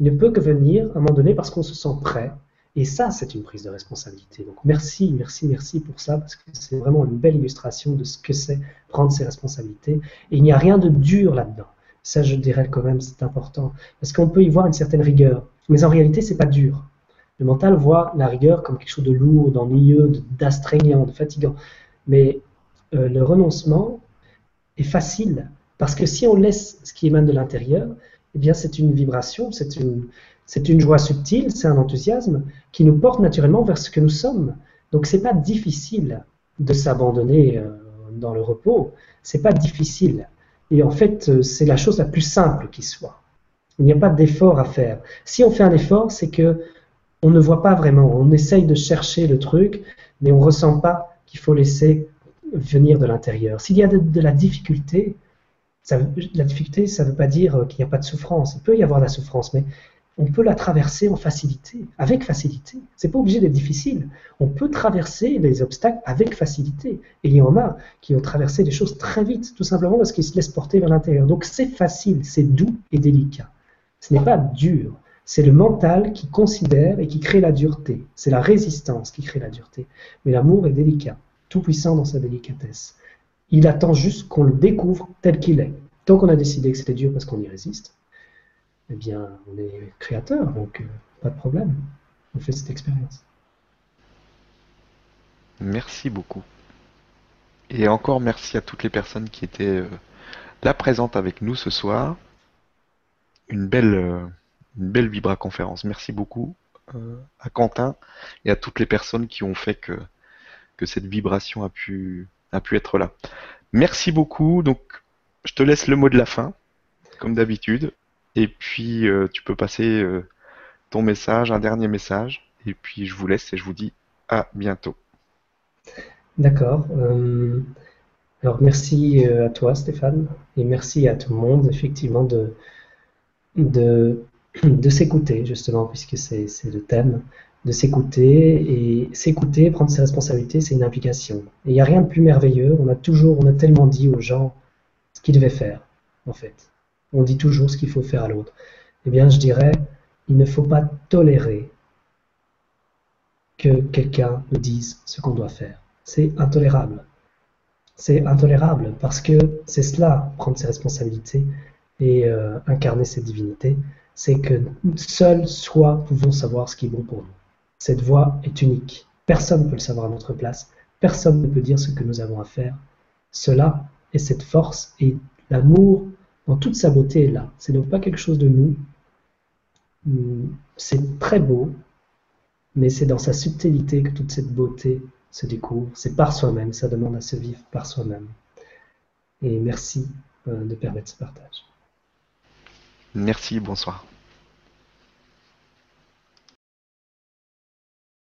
Il ne peut que venir à un moment donné parce qu'on se sent prêt. Et ça, c'est une prise de responsabilité. Donc merci, merci, merci pour ça, parce que c'est vraiment une belle illustration de ce que c'est prendre ses responsabilités. Et il n'y a rien de dur là-dedans. Ça, je dirais quand même, c'est important. Parce qu'on peut y voir une certaine rigueur. Mais en réalité, c'est pas dur. Le mental voit la rigueur comme quelque chose de lourd, d'ennuyeux, d'astreignant, de fatigant. Mais euh, le renoncement est facile. Parce que si on laisse ce qui émane de l'intérieur, eh bien, c'est une vibration, c'est une, c'est une joie subtile, c'est un enthousiasme qui nous porte naturellement vers ce que nous sommes. Donc, c'est pas difficile de s'abandonner euh, dans le repos. C'est pas difficile. Et en fait, euh, c'est la chose la plus simple qui soit. Il n'y a pas d'effort à faire. Si on fait un effort, c'est que on ne voit pas vraiment. On essaye de chercher le truc, mais on ressent pas qu'il faut laisser venir de l'intérieur. S'il y a de la difficulté, la difficulté, ça ne veut pas dire euh, qu'il n'y a pas de souffrance. Il peut y avoir de la souffrance, mais on peut la traverser en facilité, avec facilité. C'est pas obligé d'être difficile. On peut traverser les obstacles avec facilité. Et il y en a qui ont traversé des choses très vite, tout simplement parce qu'ils se laissent porter vers l'intérieur. Donc c'est facile, c'est doux et délicat. Ce n'est pas dur. C'est le mental qui considère et qui crée la dureté. C'est la résistance qui crée la dureté. Mais l'amour est délicat, tout puissant dans sa délicatesse. Il attend juste qu'on le découvre tel qu'il est. Tant qu'on a décidé que c'était dur parce qu'on y résiste, eh bien, on est créateur, donc euh, pas de problème. On fait cette expérience. Merci beaucoup. Et encore merci à toutes les personnes qui étaient euh, là présentes avec nous ce soir. Une belle, euh, une belle Vibra conférence. Merci beaucoup à Quentin et à toutes les personnes qui ont fait que, que cette vibration a pu, a pu être là. Merci beaucoup. Donc, je te laisse le mot de la fin, comme d'habitude. Et puis, euh, tu peux passer euh, ton message, un dernier message. Et puis, je vous laisse et je vous dis à bientôt. D'accord. Euh, alors, merci à toi, Stéphane. Et merci à tout le monde, effectivement, de, de, de s'écouter, justement, puisque c'est le thème de s'écouter et s'écouter, prendre ses responsabilités, c'est une implication. Et il n'y a rien de plus merveilleux. On a toujours, on a tellement dit aux gens ce qu'ils devaient faire, en fait. On dit toujours ce qu'il faut faire à l'autre. Eh bien, je dirais, il ne faut pas tolérer que quelqu'un nous dise ce qu'on doit faire. C'est intolérable. C'est intolérable parce que c'est cela, prendre ses responsabilités et euh, incarner cette divinité, c'est que seuls soi pouvons savoir ce qui est bon pour nous. Cette voie est unique. Personne ne peut le savoir à notre place. Personne ne peut dire ce que nous avons à faire. Cela est cette force et l'amour dans toute sa beauté est là. C'est donc pas quelque chose de nous. Hmm, c'est très beau, mais c'est dans sa subtilité que toute cette beauté se découvre. C'est par soi-même, ça demande à se vivre par soi-même. Et merci euh, de permettre ce partage. Merci, bonsoir.